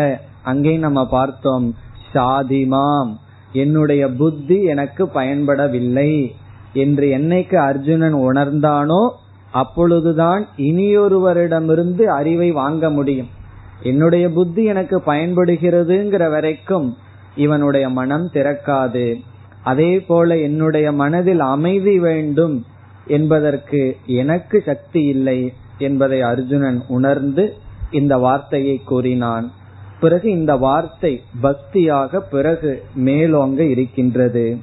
அங்கே நம்ம பார்த்தோம் சாதிமாம் என்னுடைய புத்தி எனக்கு பயன்படவில்லை என்று என்னைக்கு அர்ஜுனன் உணர்ந்தானோ அப்பொழுதுதான் இனியொருவரிடமிருந்து அறிவை வாங்க முடியும். என்னுடைய புத்தி எனக்கு பயன்படுகிறதுங்கிற வரைக்கும் இவனுடைய மனம் திறக்காது. அதே போல என்னுடைய மனதில் அமைதி வேண்டும் என்பதற்கு எனக்கு சக்தி இல்லை என்பதை அர்ஜுனன் உணர்ந்து இந்த வார்த்தையை கூறினான். பிறகு இந்த வார்த்தை பக்தியாக பிறகு மேலோங்க இருக்கின்றது.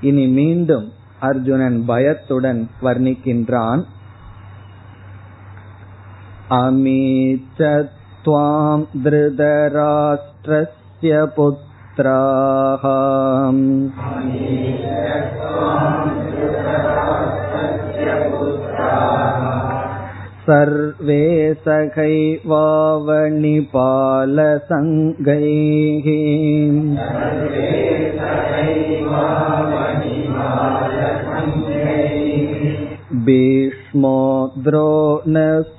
இனி மீண்டும் அர்ஜுனன் பயத்துடன் வர்ணிக்கின்றான். அமீச்சத்வாம் திருதராஷ்டிரஸ்ய புத்திராஹாம். सर्वे सखैवावनिपालसङ्गैः भीष्मो द्रोणसूतपुत्रस्ततासौ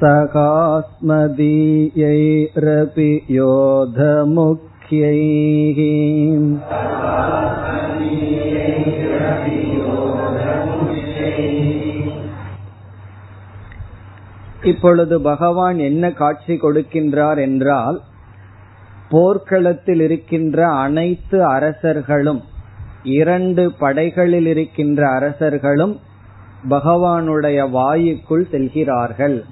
सखास्मदीयैरपि योधमुख्यैः இப்பொழுது பகவான் என்ன காட்சி கொடுக்கின்றார் என்றால் போர்க்களத்தில் இருக்கின்ற அனைத்து அரசர்களும் இரண்டு படைகளில் இருக்கின்ற அரசர்களும் பகவானுடைய வாயுக்குள் செல்கிறார்கள்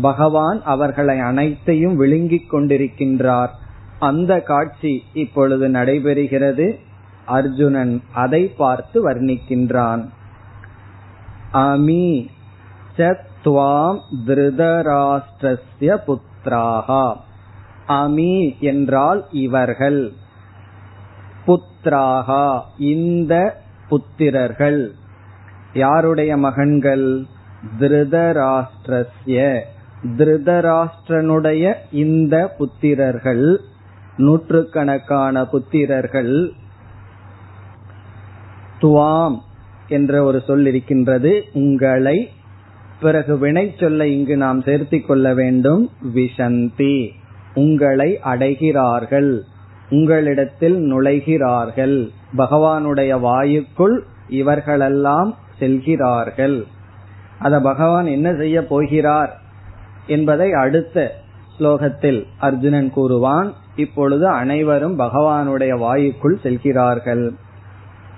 பகவான் அவர்களை அனைத்தையும் விழுங்கிக் கொண்டிருக்கின்றார். அந்த காட்சி இப்பொழுது நடைபெறுகிறது. அர்ஜுனன் அதை பார்த்து வர்ணிக்கின்றான். அமி சத்வாம் திருதராஷ்டிரஸ்ய புத்திராகா. அமி என்றால் இவர்கள். புத்திராகா இந்த புத்திரர்கள். யாருடைய மகன்கள்? திருதராஷ்டிரஸ்ய. திருதராஷ்டிரனுடைய இந்த புத்திரர்கள் நூற்றுக்கணக்கான புத்திரர்கள் துவாம் என்ற ஒரு சொல் இருக்கின்றது. உங்களை பிறகு வினை சொல்ல இங்கு நாம் சேர்த்திக் கொள்ள வேண்டும். விஷந்தி உங்களை அடைகிறார்கள் உங்களிடத்தில் நுழைகிறார்கள் பகவானுடைய வாயுக்குள் இவர்களெல்லாம் செல்கிறார்கள். அத பகவான் என்ன செய்ய போகிறார்? என்பதை அடுத்த ஸ்லோகத்தில் அர்ஜுனன் கூறுவான் இப்பொழுது அனைவரும் பகவானுடைய வாயுக்குள் செல்கிறார்கள்.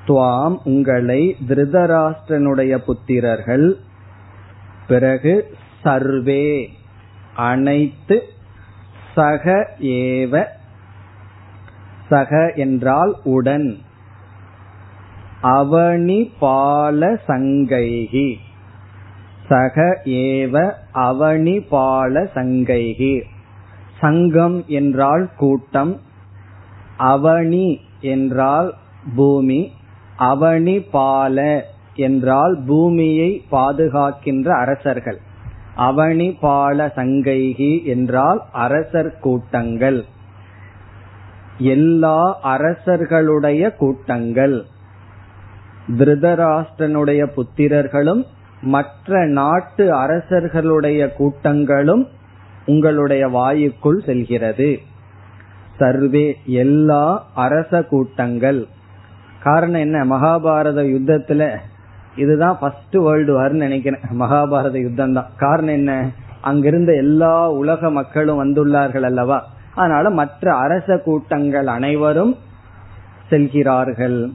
துவாம் உங்களை திருதராஷ்டிரனுடைய புத்திரர்கள். பிறகு சர்வே அனைத்து சக ஏவ சக என்றால் உடன். அவனி பால சங்கைகி சக ஏவ அவனி பால சங்கைகி. சங்கம் என்றால் கூட்டம் அவனி என்றால் பூமி அவனி பால என்றால் பூமியை பாதுகாக்கின்ற அரசர்கள். அவனி பால சங்கைகி என்றால் அரசர் கூட்டங்கள். எல்லா அரசர்களுடைய கூட்டங்கள். திருதராஷ்டிரனுடைய புத்திரர்களும் மற்ற நாட்டு அரசர்களுடைய கூட்டங்களும் உங்களுடைய வாயுக்குள் செல்கிறது. சர்வே எல்லா அரச கூட்டங்கள். காரணம் என்ன? மகாபாரத யுத்தத்துல இதுதான் ஃபர்ஸ்ட் வேர்ல்டு வார்னு நினைக்கிறேன். மகாபாரத யுத்தம் தான் காரணம் என்ன? அங்கிருந்த எல்லா உலக மக்களும் வந்துள்ளார்கள் அல்லவா? அதனால மற்ற அரச கூட்டங்கள் அனைவரும் செல்கிறார்கள்.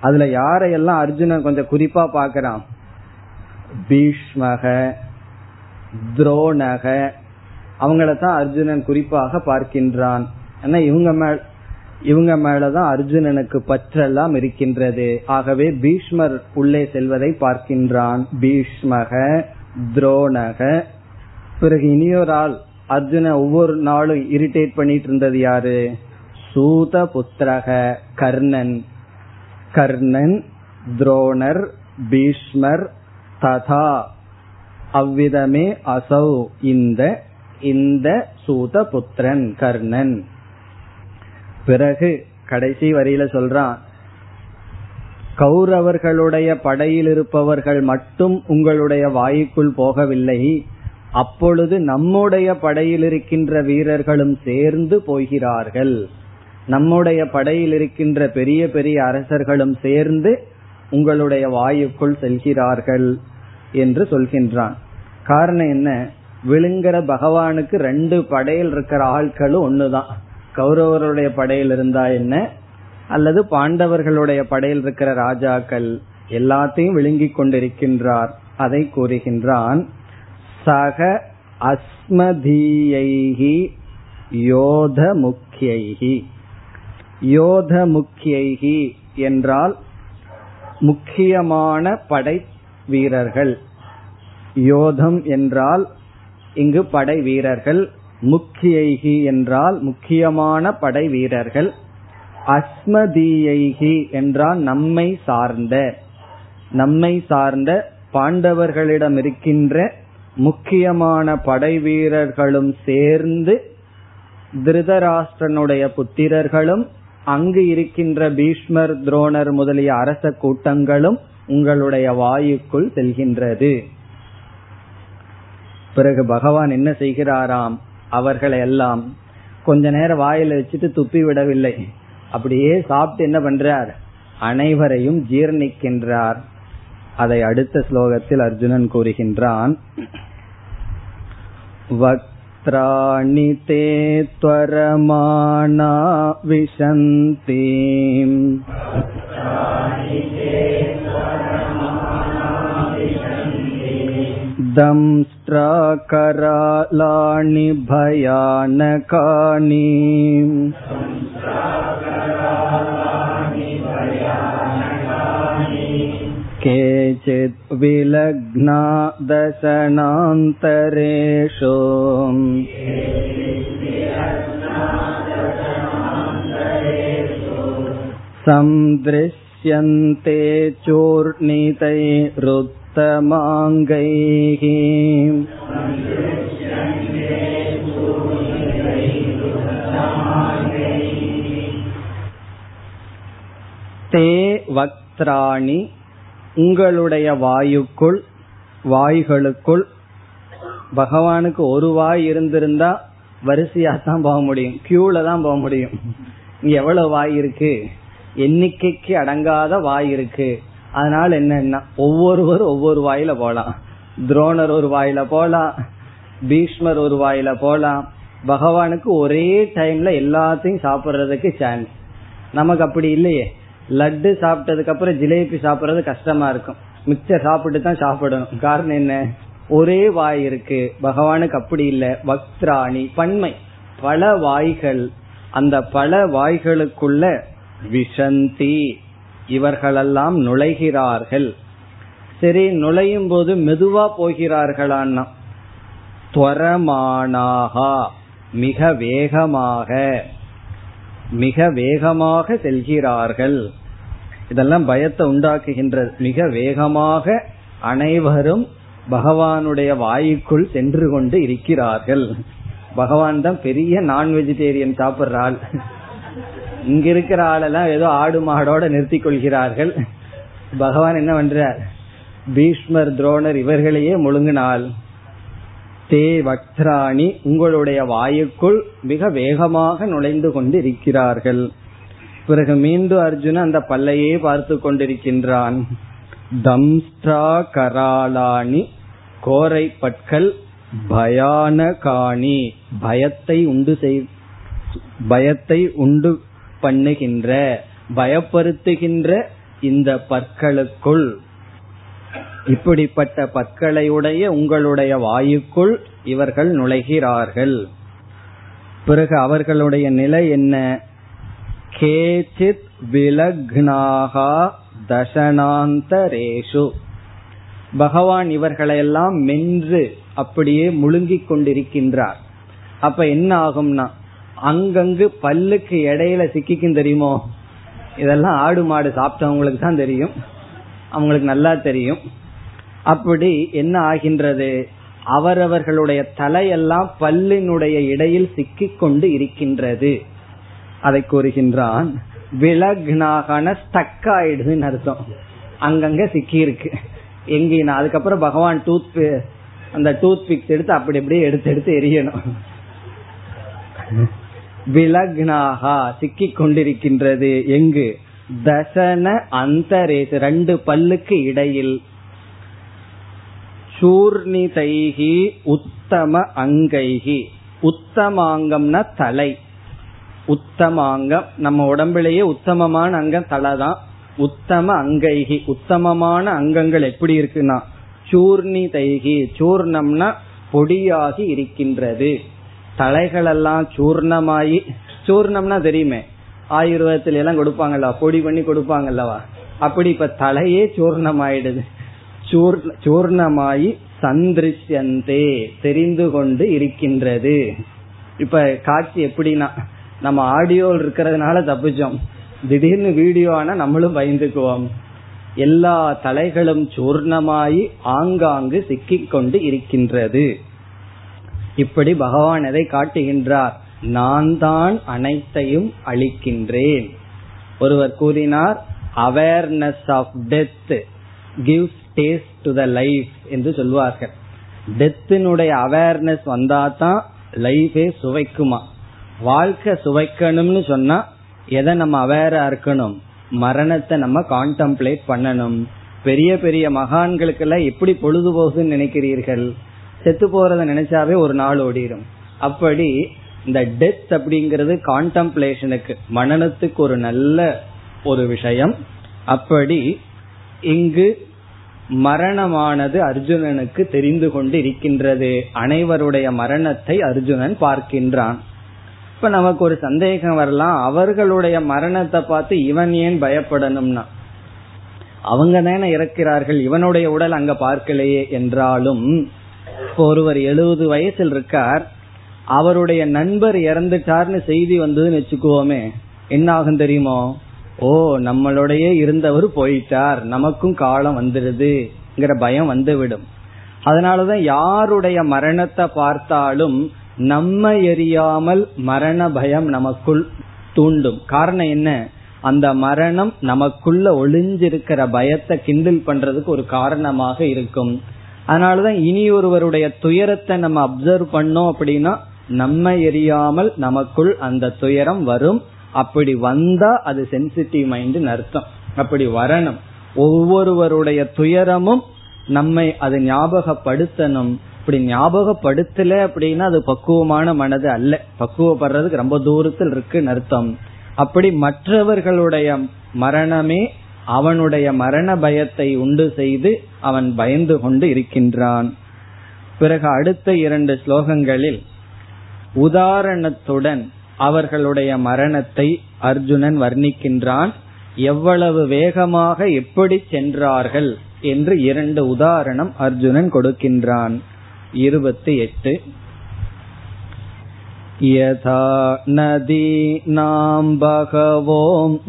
அதுல யாரையெல்லாம் அர்ஜுனன் கொஞ்சம் குறிப்பா பாக்கிறான் பீஷ்மக துரோணக அவங்களத்தான் அர்ஜுனன் குறிப்பாக பார்க்கின்றான். ஏன்னா இவங்க மேல் இவங்க மேலதான் அர்ஜுனனுக்கு பற்றெல்லாம் இருக்கின்றது. ஆகவே பீஷ்மர் உள்ளே செல்வதை பார்க்கின்றான். பீஷ்மக துரோணக பிறகு இனியொரு ஆள் அர்ஜுன ஒவ்வொரு நாளும் இரிட்டேட் பண்ணிட்டு இருந்தது யாரு? சூத புத்திரக கர்ணன். கர்ணன் துரோணர் பீஷ்மர் ததா. அவ்விதமே அசௌ. இந்த இந்த சூத புத்திரன் கர்ணன். பிறகு கடைசி வரியில சொல்றான் கௌரவர்களுடைய படையில் இருப்பவர்கள் மட்டும் உங்களுடைய வாய்க்குள் போகவில்லை. அப்பொழுது நம்முடைய படையில் இருக்கின்ற வீரர்களும் சேர்ந்து போகிறார்கள். நம்முடைய படையில் இருக்கின்ற பெரிய பெரிய அரசர்களும் சேர்ந்து உங்களுடைய வாயுக்குள் செல்கிறார்கள் என்று சொல்கின்றான். காரணம் என்ன? விழுங்கிற பகவானுக்கு ரெண்டு படையில் இருக்கிற ஆட்களும் ஒண்ணுதான். கௌரவருடைய படையில் இருந்தா என்ன? அல்லது பாண்டவர்களுடைய படையில் இருக்கிற ராஜாக்கள் எல்லாத்தையும் விழுங்கிக் கொண்டிருக்கின்றார். அதை கூறுகின்றான் சக அஸ்மதீயைகி யோத முக்கியைகி யோத முக்கியைகி என்றால் முக்கியமான படை வீரர்கள். யோதம் என்றால் இங்கு படை வீரர்கள். முக்கியைகி என்றால் முக்கியமான படை வீரர்கள். அஸ்மதீயைகி என்றால் நம்மை சார்ந்த நம்மை சார்ந்த பாண்டவர்களிடம் இருக்கின்ற முக்கியமான படை வீரர்களும் சேர்ந்து திருதராஷ்டிரனுடைய புத்திரர்களும் அங்கு இருக்கின்ற பீஷ்மர் துரோணர் முதலிய அரச கூட்டங்களும் உங்களுடைய வாயுக்குள் செல்கின்றது. பிறகு பகவான் என்ன செய்கிறாராம்? அவர்களை எல்லாம் கொஞ்ச நேரம் வாயில வச்சுட்டு துப்பி விடவில்லை. அப்படியே சாப்பிட்டு என்ன பண்றார்? அனைவரையும் ஜீர்ணிக்கின்றார். அதை அடுத்த ஸ்லோகத்தில் அர்ஜுனன் கூறுகின்றான். वक्त्राणि ते त्वरमाणा विशन्ति दंष्ट्राकरालानि भयानकानि केचित् विलग्नादशनान्तरेषु सन्दृश्यन्ते चूर्णितै रुत्तमाङ्गैः ते वक्त्राणि உங்களுடைய வாயுக்குள் வாய்களுக்குள் பகவானுக்கு ஒரு வாய் இருந்திருந்தா வரிசையா தான் போக முடியும். கியூல தான் போக முடியும். எவ்வளவு வாய் இருக்கு? எண்ணிக்கைக்கு அடங்காத வாய் இருக்கு. அதனால என்னன்னா ஒவ்வொருவரும் ஒவ்வொரு வாயில போலாம். துரோணர் ஒரு வாயில போலாம். பீஷ்மர் ஒரு வாயில போலாம். பகவானுக்கு ஒரே டைம்ல எல்லாத்தையும் சாப்பிடுறதுக்கு சான்ஸ் நமக்கு அப்படி இல்லையே. லட்டு சாப்பிட்டதுக்கு அப்புறம் ஜிலேபி சாப்பிடுறது கஷ்டமா இருக்கும். மிக்சர் சாப்பிட்டு தான் சாப்பிடணும். காரணம் என்ன? ஒரே வாய் இருக்கு. பகவானுக்கு அப்படி இல்லை. வக்திராணி பன்மை. பல வாய்கள் அந்த பல வாய்களுக்குள்ள விஷந்தி. இவர்களெல்லாம் நுழைகிறார்கள். சரி நுழையும் போது மெதுவா போகிறார்களான்னா துவரமானாகா மிக வேகமாக. மிக வேகமாக செல்கிறார்கள். இதெல்லாம் பயத்தை உண்டாக்குகின்றது மிக வேகமாக அனைவரும் பகவானுடைய வாயுக்குள் சென்று கொண்டு இருக்கிறார்கள். பகவான் தான் பெரிய நான் வெஜிடேரியன் சாப்பிடுற ஆள். இங்க இருக்கிற ஆளெல்லாம் ஏதோ ஆடு மாடோட நிறுத்தி கொள்கிறார்கள். பகவான் என்ன பண்றார்? பீஷ்மர் துரோணர் இவர்களையே முழுங்கினால் தே வக்திராணி உங்களுடைய வாயுக்குள் மிக வேகமாக நுழைந்து கொண்டு இருக்கிறார்கள் பிறகு மீண்டும் அர்ஜுன அந்த பல்லையே பார்த்து கொண்டிருக்கின்றான். தம்ஸ்டா கராளானி கோரை பற்கள் பயானகாணி பயத்தை உண்டு செய் பயத்தை உண்டு பண்ணுகின்ற பயப்படுத்துகின்ற இந்த பற்களுக்குள் இப்படிப்பட்ட பற்களையுடைய உங்களுடைய வாயுக்குள் இவர்கள் நுழைகிறார்கள். பிறகு அவர்களுடைய நிலை என்ன? கேச்சித் விலக்னாகா தசனாந்தரேஷு. பகவான் இவர்களையெல்லாம் மென்று அப்படியே முழுங்கிக் கொண்டிருக்கின்றார். அப்ப என்ன ஆகும்னா அங்கங்கு பல்லுக்கு இடையில சிக்கிக்கும் தெரியுமோ? இதெல்லாம் ஆடு மாடு சாப்பிட்டவங்களுக்கு தான் தெரியும். அவங்களுக்கு நல்லா தெரியும். அப்படி என்ன ஆகின்றது? அவரவர்களுடைய தலையெல்லாம் பல்லினுடைய இடையில் சிக்கிக் கொண்டு இருக்கின்றது. அதை கூறுகின்றான் விலக்னாகன ஸ்டக் ஆயிடுதுன்னு அர்த்தம். அங்கங்க சிக்கி இருக்கு எங்கினா அதுக்கப்புறம் பகவான் டூத் அந்த டூத் பிக்ஸ் எடுத்து அப்படி அப்படியே எடுத்து எடுத்து எரியணும். விலக்னாகா சிக்கி கொண்டிருக்கின்றது எங்கு? தசன அந்தரேசு ரெண்டு பல்லுக்கு இடையில். சூர்ணிதைகி உத்தம அங்கைகி உத்தமாங்கம்னா தலை. உத்தமாங்கம் நம்ம உடம்பிலேயே உத்தமமான அங்கம் தலை தான். உத்தம அங்கைகி உத்தமமான அங்கங்கள் எப்படி இருக்குன்னா சூர்ணி தைகி சூர்ணம்னா பொடியாகி இருக்கின்றது. தலைகளெல்லாம் சூர்ணமாயி சூர்ணம்னா தெரியுமே ஆயுர்வேதத்துல எல்லாம் கொடுப்பாங்கல்ல பொடி பண்ணி கொடுப்பாங்கல்லவா? அப்படி இப்ப தலையே சூர்ணம் ஆயிடுது சூர்ணமாயி சந்திருஷ்யந்தே தெரிந்து கொண்டு இருக்கின்றது. இப்ப காட்சி எப்படின்னா நம்ம ஆடியோ இருக்கிறதுனால தப்பிச்சோம். திடீர்னு வீடியோ ஆனா நம்மளும் பயந்துக்குவோம். எல்லா தலைகளும் சூர்ணமாயி ஆங்காங்கு சிக்கிக் கொண்டு இருக்கின்றது. இப்படி பகவான் எதை காட்டுகின்றார்? நான் தான் அனைத்தையும் அளிக்கின்றேன். ஒருவர் கூறினார் awareness of death gives taste to the life என்று சொல்வார்கள் டெத்தினுடைய அவேர்னஸ் வந்தா தான் லைஃபே சுவைக்குமா? வாழ்க்கை சுவைக்கணும்னு சொன்னா எதை நம்ம அவேரா இருக்கணும்? மரணத்தை நம்ம கான்டம்ப்ளேட் பண்ணணும். பெரிய பெரிய மகான்களுக்கெல்லாம் எப்படி பொழுது போகுதுன்னு நினைக்கிறீர்கள்? செத்து போறத நினைச்சாவே ஒரு நாள் ஓடிடும் அப்படி இந்த டெத் அப்படிங்கிறது கான்டம்ப்ளேஷனுக்கு மனநத்துக்கு ஒரு நல்ல ஒரு விஷயம். அப்படி இங்கு மரணமானது அர்ஜுனனுக்கு தெரிந்து கொண்டு இருக்கின்றது அனைவருடைய மரணத்தை அர்ஜுனன் பார்க்கின்றான். இப்ப நமக்கு ஒரு சந்தேகம் வரலாம். அவர்களுடைய மரணத்தை பார்த்து இவன் ஏன் பயப்படணும்னா? அவங்க தானே இறக்கிறார்கள். இவனுடைய உடல் அங்க பார்க்கலையே என்றாலும் இப்போ ஒருவர் எழுபது வயசில் இருக்கார். அவருடைய நண்பர் இறந்துட்டார்னு செய்தி வந்ததுன்னு வச்சுக்குவோமே என்ன ஆகும் தெரியுமோ? ஓ நம்மளுடைய இருந்தவர் போயிட்டார். நமக்கும் காலம் வந்துடுதுங்கிற பயம் வந்துவிடும். அதனாலதான் யாருடைய மரணத்தை பார்த்தாலும் நம்ம எரியாமல் மரண பயம் நமக்குள் தூண்டும். காரணம் என்ன? அந்த மரணம் நமக்குள்ள ஒளிஞ்சிருக்கிற பயத்தை கிண்டில் பண்றதுக்கு ஒரு காரணமாக இருக்கும். அதனாலதான் இனி ஒருவருடைய துயரத்தை நம்ம அப்சர்வ் பண்ணோம் அப்படின்னா நம்ம எரியாமல் நமக்குள் அந்த துயரம் வரும். அப்படி வந்தா அது சென்சிட்டிவ் மைண்ட் அர்த்தம். அப்படி வரணும். ஒவ்வொருவருடைய துயரமும் நம்மை அது ஞாபகப்படுத்தணும். இப்படி ஞாபகப்படுத்தல அப்படின்னா அது பக்குவமான மனது அல்ல. பக்குவப்படுறதுக்கு ரொம்ப தூரத்தில் இருக்குன்னு அர்த்தம். அப்படி மற்றவர்களுடைய மரணமே அவனுடைய மரண பயத்தை உண்டு செய்து அவன் பயந்து கொண்டு இருக்கின்றான். பிறகு அடுத்த இரண்டு ஸ்லோகங்களில் உதாரணத்துடன் அவர்களுடைய மரணத்தை அர்ஜுனன் வர்ணிக்கின்றான் எவ்வளவு வேகமாக எப்படி சென்றார்கள் என்று இரண்டு உதாரணம் அர்ஜுனன் கொடுக்கின்றான் இருபத்தி எட்டு यथा नदीनां बहवोऽम्बुवेगाः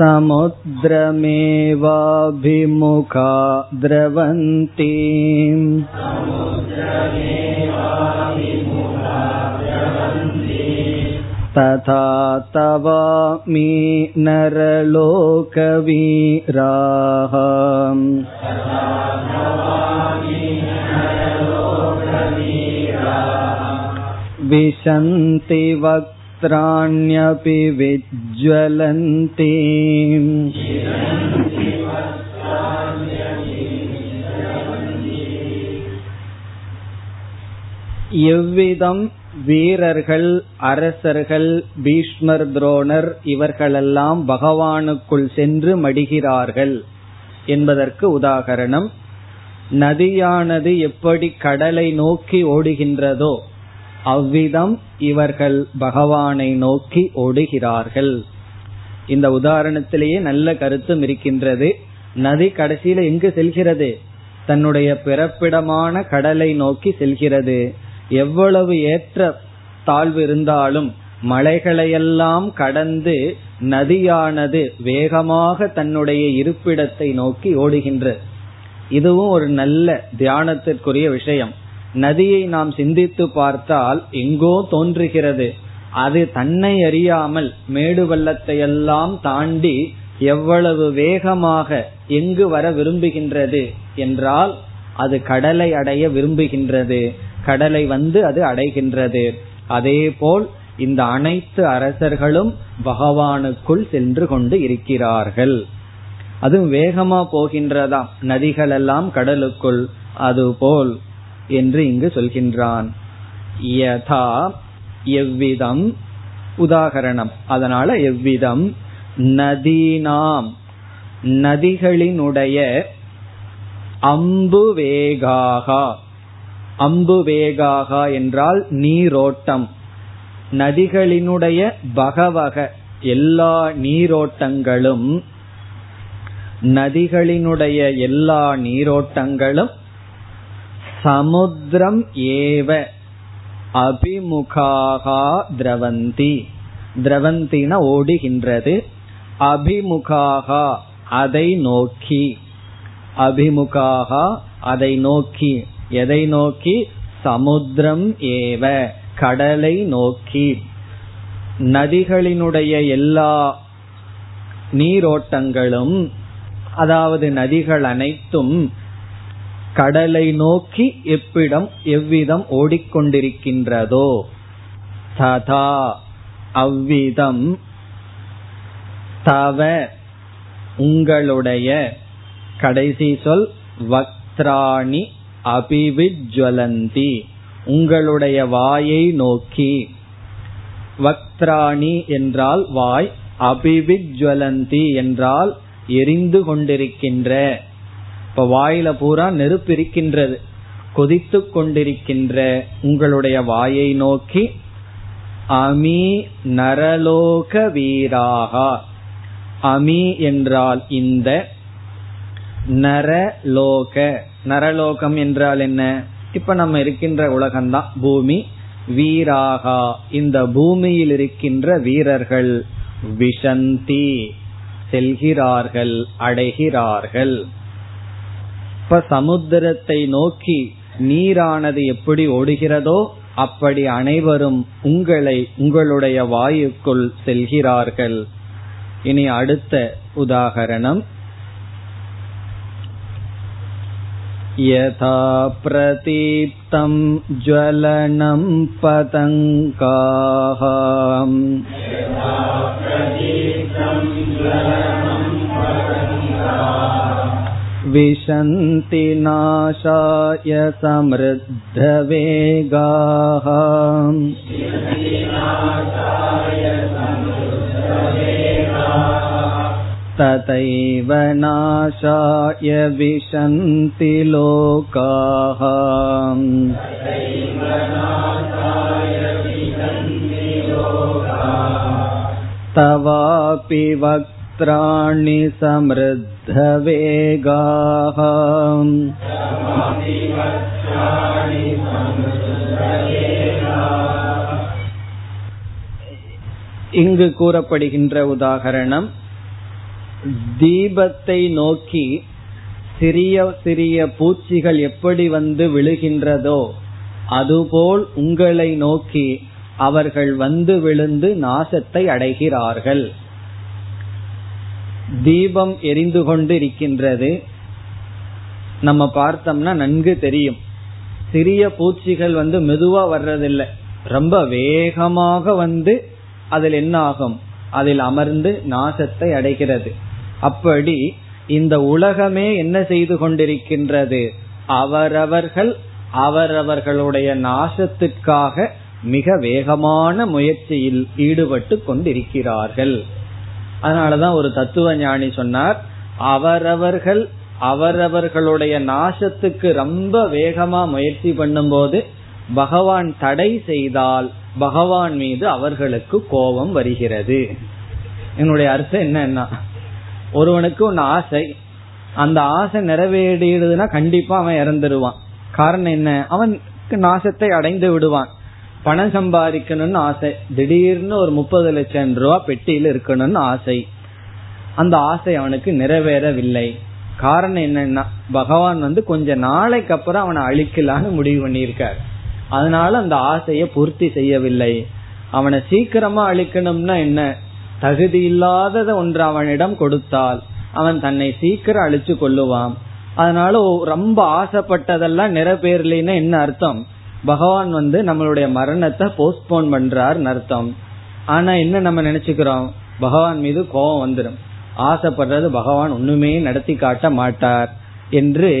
समुद्रमेवाभिमुखा द्रवन्ति तथा तवामि नरलोकवीराः विशन्ति वक्त्राण्यपि विज्ज्वलन्ति எவ்விதம் வீரர்கள் அரசர்கள் பீஷ்மர் துரோணர் இவர்களெல்லாம் பகவானுக்குள் சென்று மடிகிறார்கள் என்பதற்கு உதாகரணம் நதியானது எப்படி கடலை நோக்கி ஓடுகின்றதோ அவ்விதம் இவர்கள் பகவானை நோக்கி ஓடுகிறார்கள். இந்த உதாரணத்திலேயே நல்ல கருத்தும் இருக்கின்றது. நதி கடைசியில எங்கு செல்கிறது? தன்னுடைய பிறப்பிடமான கடலை நோக்கி செல்கிறது. எவ்வளவு ஏற்ற தாழ்வு இருந்தாலும் மலைகளையெல்லாம் கடந்து நதியானது வேகமாக தன்னுடைய இருப்பிடத்தை நோக்கி ஓடுகின்ற. இதுவும் ஒரு நல்ல தியானத்திற்குரிய விஷயம். நதியை நாம் சிந்தித்து பார்த்தால் எங்கோ தோன்றுகிறது. அது தன்னை அறியாமல் மேடு வல்லத்தை எல்லாம் தாண்டி எவ்வளவு வேகமாக எங்கு வர விரும்புகின்றது என்றால் அது கடலை அடைய விரும்புகின்றது. கடலை வந்து அது அடைகின்றது. அதேபோல் இந்த அனைத்து அரசர்களும் பகவானுக்குள் சென்று கொண்டு இருக்கிறார்கள். அதுவும் வேகமா போகின்றதாம் நதிகள் எல்லாம் கடலுக்குள். அதுபோல் என்று இங்கு சொல்கின்றான். யதா எவ்விதம்? உதாகரணம். அதனால எவ்விதம்? நதீனாம். நதிகளினுடைய அம்பு வேகாகா. அம்பு வேகாகா என்றால் நீரோட்டம். நதிகளினுடைய பகவக எல்லா நீரோட்டங்களும் நதிகளினுடைய எல்லா நீரோட்டங்களும் சமுத்திரம் ஏவ அபிமுகாகா திரவந்தி. திரவந்தின ஓடுகின்றது. அபிமுகாகா அதை நோக்கி. அபிமுகாகா அதை நோக்கி. எதை நோக்கி? சமுத்திரம் ஏவ கடலை நோக்கி. நதிகளினுடைய எல்லா நீரோட்டங்களும் அதாவது நதிகள் அனைத்தும் கடலை நோக்கி எப்பிடம் எவ்விதம் ஓடிக்கொண்டிருக்கின்றதோ ததா அவ்விதம் தவ உங்களுடைய கடைசி சொல் வக்திராணி அபிவிஜ்வலந்தி. உங்களுடைய வாயை நோக்கி. வக்திராணி என்றால் வாய் அபிவிஜ்வலந்தி என்றால் எரிந்து கொண்டிருக்கின்ற. இப்ப வாயில பூரா நெருப்பு இருக்கின்றது கொதித்து கொண்டிருக்கின்ற உங்களுடைய வாயை நோக்கி அமி நரலோக வீராகா. அமி என்றால் இந்த நரலோக. நரலோகம் என்றால் என்ன? இப்ப நம்ம இருக்கின்ற உலகம்தான் பூமி. வீராகா இந்த பூமியில் இருக்கின்ற வீரர்கள் விஷந்தி செல்கிறார்கள் அடைகிறார்கள். இப்ப சமுத்திரத்தை நோக்கி நீரானது எப்படி ஓடுகிறதோ அப்படி அனைவரும் உங்களை உங்களுடைய வாயுக்குள் செல்கிறார்கள் இனி அடுத்த உதாகரணம் यथा प्रतीप्तं ज्वलनं पतङ्गाः विशन्ति नाशाय समृद्धवेगाः तथैव नाशाय विशन्ति लोकाः तवापि वक्त्राणि समृद्धवेगाः இங்கு கூறப்படுகின்ற உதாகரணம் தீபத்தை நோக்கி சிறிய சிறிய பூச்சிகள் எப்படி வந்து விழுகின்றதோ அதுபோல் உங்களை நோக்கி அவர்கள் வந்து விழுந்து நாசத்தை அடைகிறார்கள் தீபம் எரிந்து கொண்டு இருக்கின்றது நம்ம பார்த்தோம்னா நன்கு தெரியும். சிறிய பூச்சிகள் வந்து மெதுவா வர்றதில்லை. ரொம்ப வேகமாக வந்து அதில் என்ன ஆகும் அதில் அமர்ந்து நாசத்தை அடைகிறது. அப்படி இந்த உலகமே என்ன செய்து கொண்டிருக்கின்றது? அவரவர்கள் அவரவர்களுடைய நாசத்துக்காக மிக வேகமான முயற்சியில் ஈடுபட்டு கொண்டிருக்கிறார்கள். அதனாலதான் ஒரு தத்துவ ஞானி சொன்னார் அவரவர்கள் அவரவர்களுடைய நாசத்துக்கு ரொம்ப வேகமா முயற்சி பண்ணும்போது பகவான் தடை செய்தால் பகவான் மீது அவர்களுக்கு கோபம் வருகிறது. என்னுடைய அர்த்தம் என்னன்னா ஒருவனுக்கு ஒன்னு ஆசை அந்த ஆசை நிறைவேறிடுதுன்னா கண்டிப்பா அவன் இறந்துருவான். காரணம் என்ன? அவன் நாசத்தை அடைந்து விடுவான். பணம் சம்பாதிக்கணும்னு ஆசை. திடீர்னு ஒரு முப்பது லட்சம் ரூபா பெட்டியில் இருக்கணும்னு ஆசை. அந்த ஆசை அவனுக்கு நிறைவேறவில்லை. காரணம் என்னன்னா பகவான் வந்து கொஞ்ச நாளைக்கு அப்புறம் அவனை அழிக்கலான்னு முடிவு பண்ணியிருக்கார். அதனால அந்த ஆசையை பூர்த்தி செய்யவில்லை. அவனை சீக்கிரமா அழிக்கணும்னா என்ன? தகுதி இல்லாதத ஒன்று அவனிடம் கொடுத்தால் அவன் தன்னை சீக்கிரம் அழிச்சு கொள்ளுவான். அதனால ரொம்ப ஆசைப்பட்டதெல்லாம் நிறைவேறலைன்னா என்ன அர்த்தம்? பகவான் வந்து நம்மளுடைய மரணத்தை போஸ்ட்போன் பண்றாருன்னு அர்த்தம். ஆனா என்ன நம்ம நினைச்சுக்கிறோம்? பகவான் மீது கோபம் வந்துடும் ஆசைப்படுறது பகவான் ஒண்ணுமே நடத்தி காட்ட மாட்டார் என்று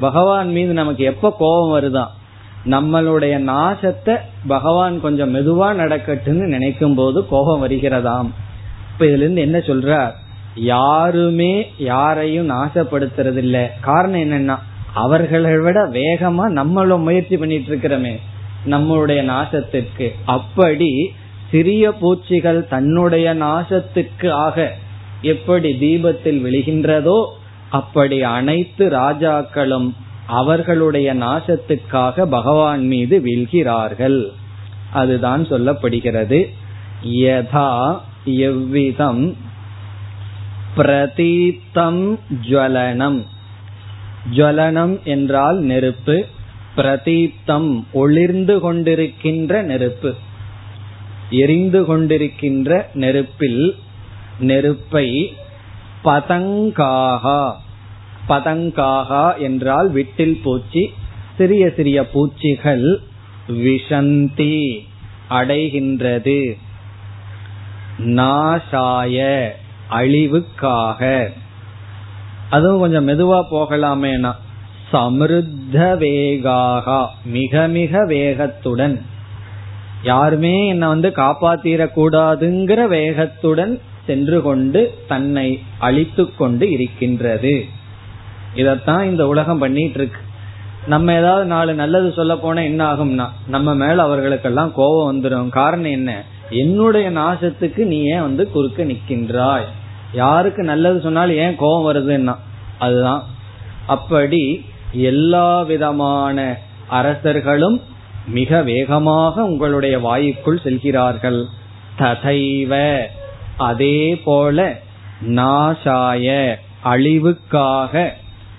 பகவான் மீது நமக்கு எப்ப கோபம் வருதான் நம்மளுடைய நாசத்தை பகவான் கொஞ்சம் மெதுவா நடக்கட்டுன்னு நினைக்கும் போது கோபம் வருகிறதாம். இப்ப இதுல இருந்து என்ன சொல்றார்? யாருமே யாரையும் நாசப்படுத்துறது இல்ல காரணம் என்னன்னா அவர்களை விட வேகமா நம்மளும் முயற்சி பண்ணிட்டு இருக்கிறோமே நம்மளுடைய நாசத்திற்கு. அப்படி சிறிய பூச்சிகள் தன்னுடைய நாசத்துக்கு ஆக எப்படி தீபத்தில் விழுகின்றதோ அப்படி அனைத்து ராஜாக்களும் அவர்களுடைய நாசத்துக்காக பகவான் மீது வீழ்கிறார்கள். அதுதான் சொல்லப்படுகிறது. யதா எவ்விதம் பிரதீத்தம் ஜுவலனம். ஜுவலனம் என்றால் நெருப்பு பிரதீப்தம் ஒளிர்ந்து கொண்டிருக்கின்ற நெருப்பு. எரிந்து கொண்டிருக்கின்ற நெருப்பில் நெருப்பை பதங்காகா பதங்காகா என்றால் விட்டில் பூச்சி சிறிய சிறிய பூச்சிகள் விஷந்தி அடைகின்றது. நாசாய அழிவுக்காக. அதுவும் கொஞ்சம் மெதுவா போகலாமேனா. சமிருத்த வேகாகா மிக மிக வேகத்துடன். யாருமே என்ன வந்து காப்பாத்திரக்கூடாதுங்கிற வேகத்துடன் சென்று கொண்டு தன்னை அழித்து கொண்டு இருக்கின்றது. இதத்தான் இந்த உலகம் பண்ணிட்டு இருக்கு நம்ம ஏதாவது நாலு நல்லது சொல்ல போனா என்ன ஆகும்னா நம்ம மேல அவர்களுக்கெல்லாம் கோபம் வந்துடும் காரணம் என்ன? என்னுடைய நாசத்துக்கு நீ ஏன் வந்து குறுக்க நிக்கின்றாய். யாருக்கு நல்லது சொன்னாலும் ஏன் கோபம் வருதுன்னா அதுதான். அப்படி எல்லா விதமான அரசர்களும் மிக வேகமாக உங்களுடைய வாயுக்குள் செல்கிறார்கள். ததைவ அதே போல நாசாய அழிவுக்காக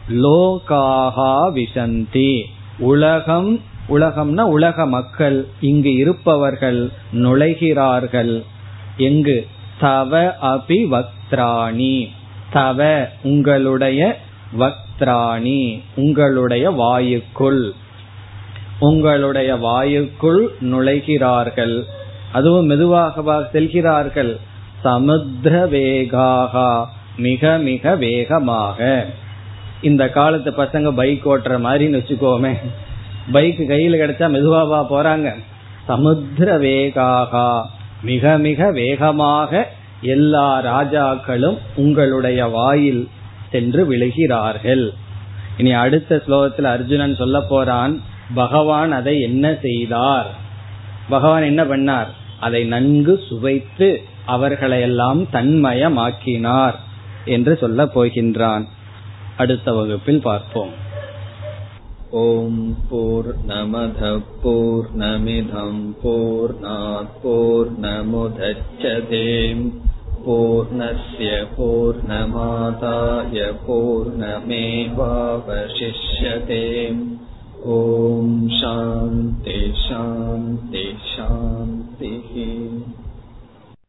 லோகாகா விசந்தி. உலகம் உலகம்னா உலக மக்கள் இங்கு இருப்பவர்கள் நுழைகிறார்கள். எங்கு? தவ அபி வக்திராணி தவ உங்களுடைய வக்திராணி உங்களுடைய வாயுக்குள். உங்களுடைய வாயுக்குள் நுழைகிறார்கள். அதுவும் மெதுவாக செல்கிறார்கள். சமுத்திர வேகாகா மிக மிக வேகமாக. இந்த காலத்து பசங்க பைக் ஓட்டுற மாதிரின்னு வச்சுக்கோமே. பைக் கையில் கிடைச்சா மெதுவாவா போறாங்க. சமுத்திர வேகாகா மிக மிக வேகமாக எல்லா ராஜாக்களும் உங்களுடைய வாயில் சென்று விழுகிறார்கள். இனி அடுத்த ஸ்லோகத்தில் அர்ஜுனன் சொல்ல போறான் பகவான் அதை என்ன செய்தார்? பகவான் என்ன பண்ணார்? அதை நன்கு சுவைத்து அவர்களையெல்லாம் தன்மயமாக்கினார் என்று சொல்ல போகின்றான். அடுத்த வகுப்பில் பார்ப்போம். ॐ पूर्नमधपूर्नमिधम्पूर्णाग्पूर्नमुध्यते पूर्णस्य पूर्णमादाय पूर्णमेवावशिष्यते ॐ शान्ति शान्ति शान्तिः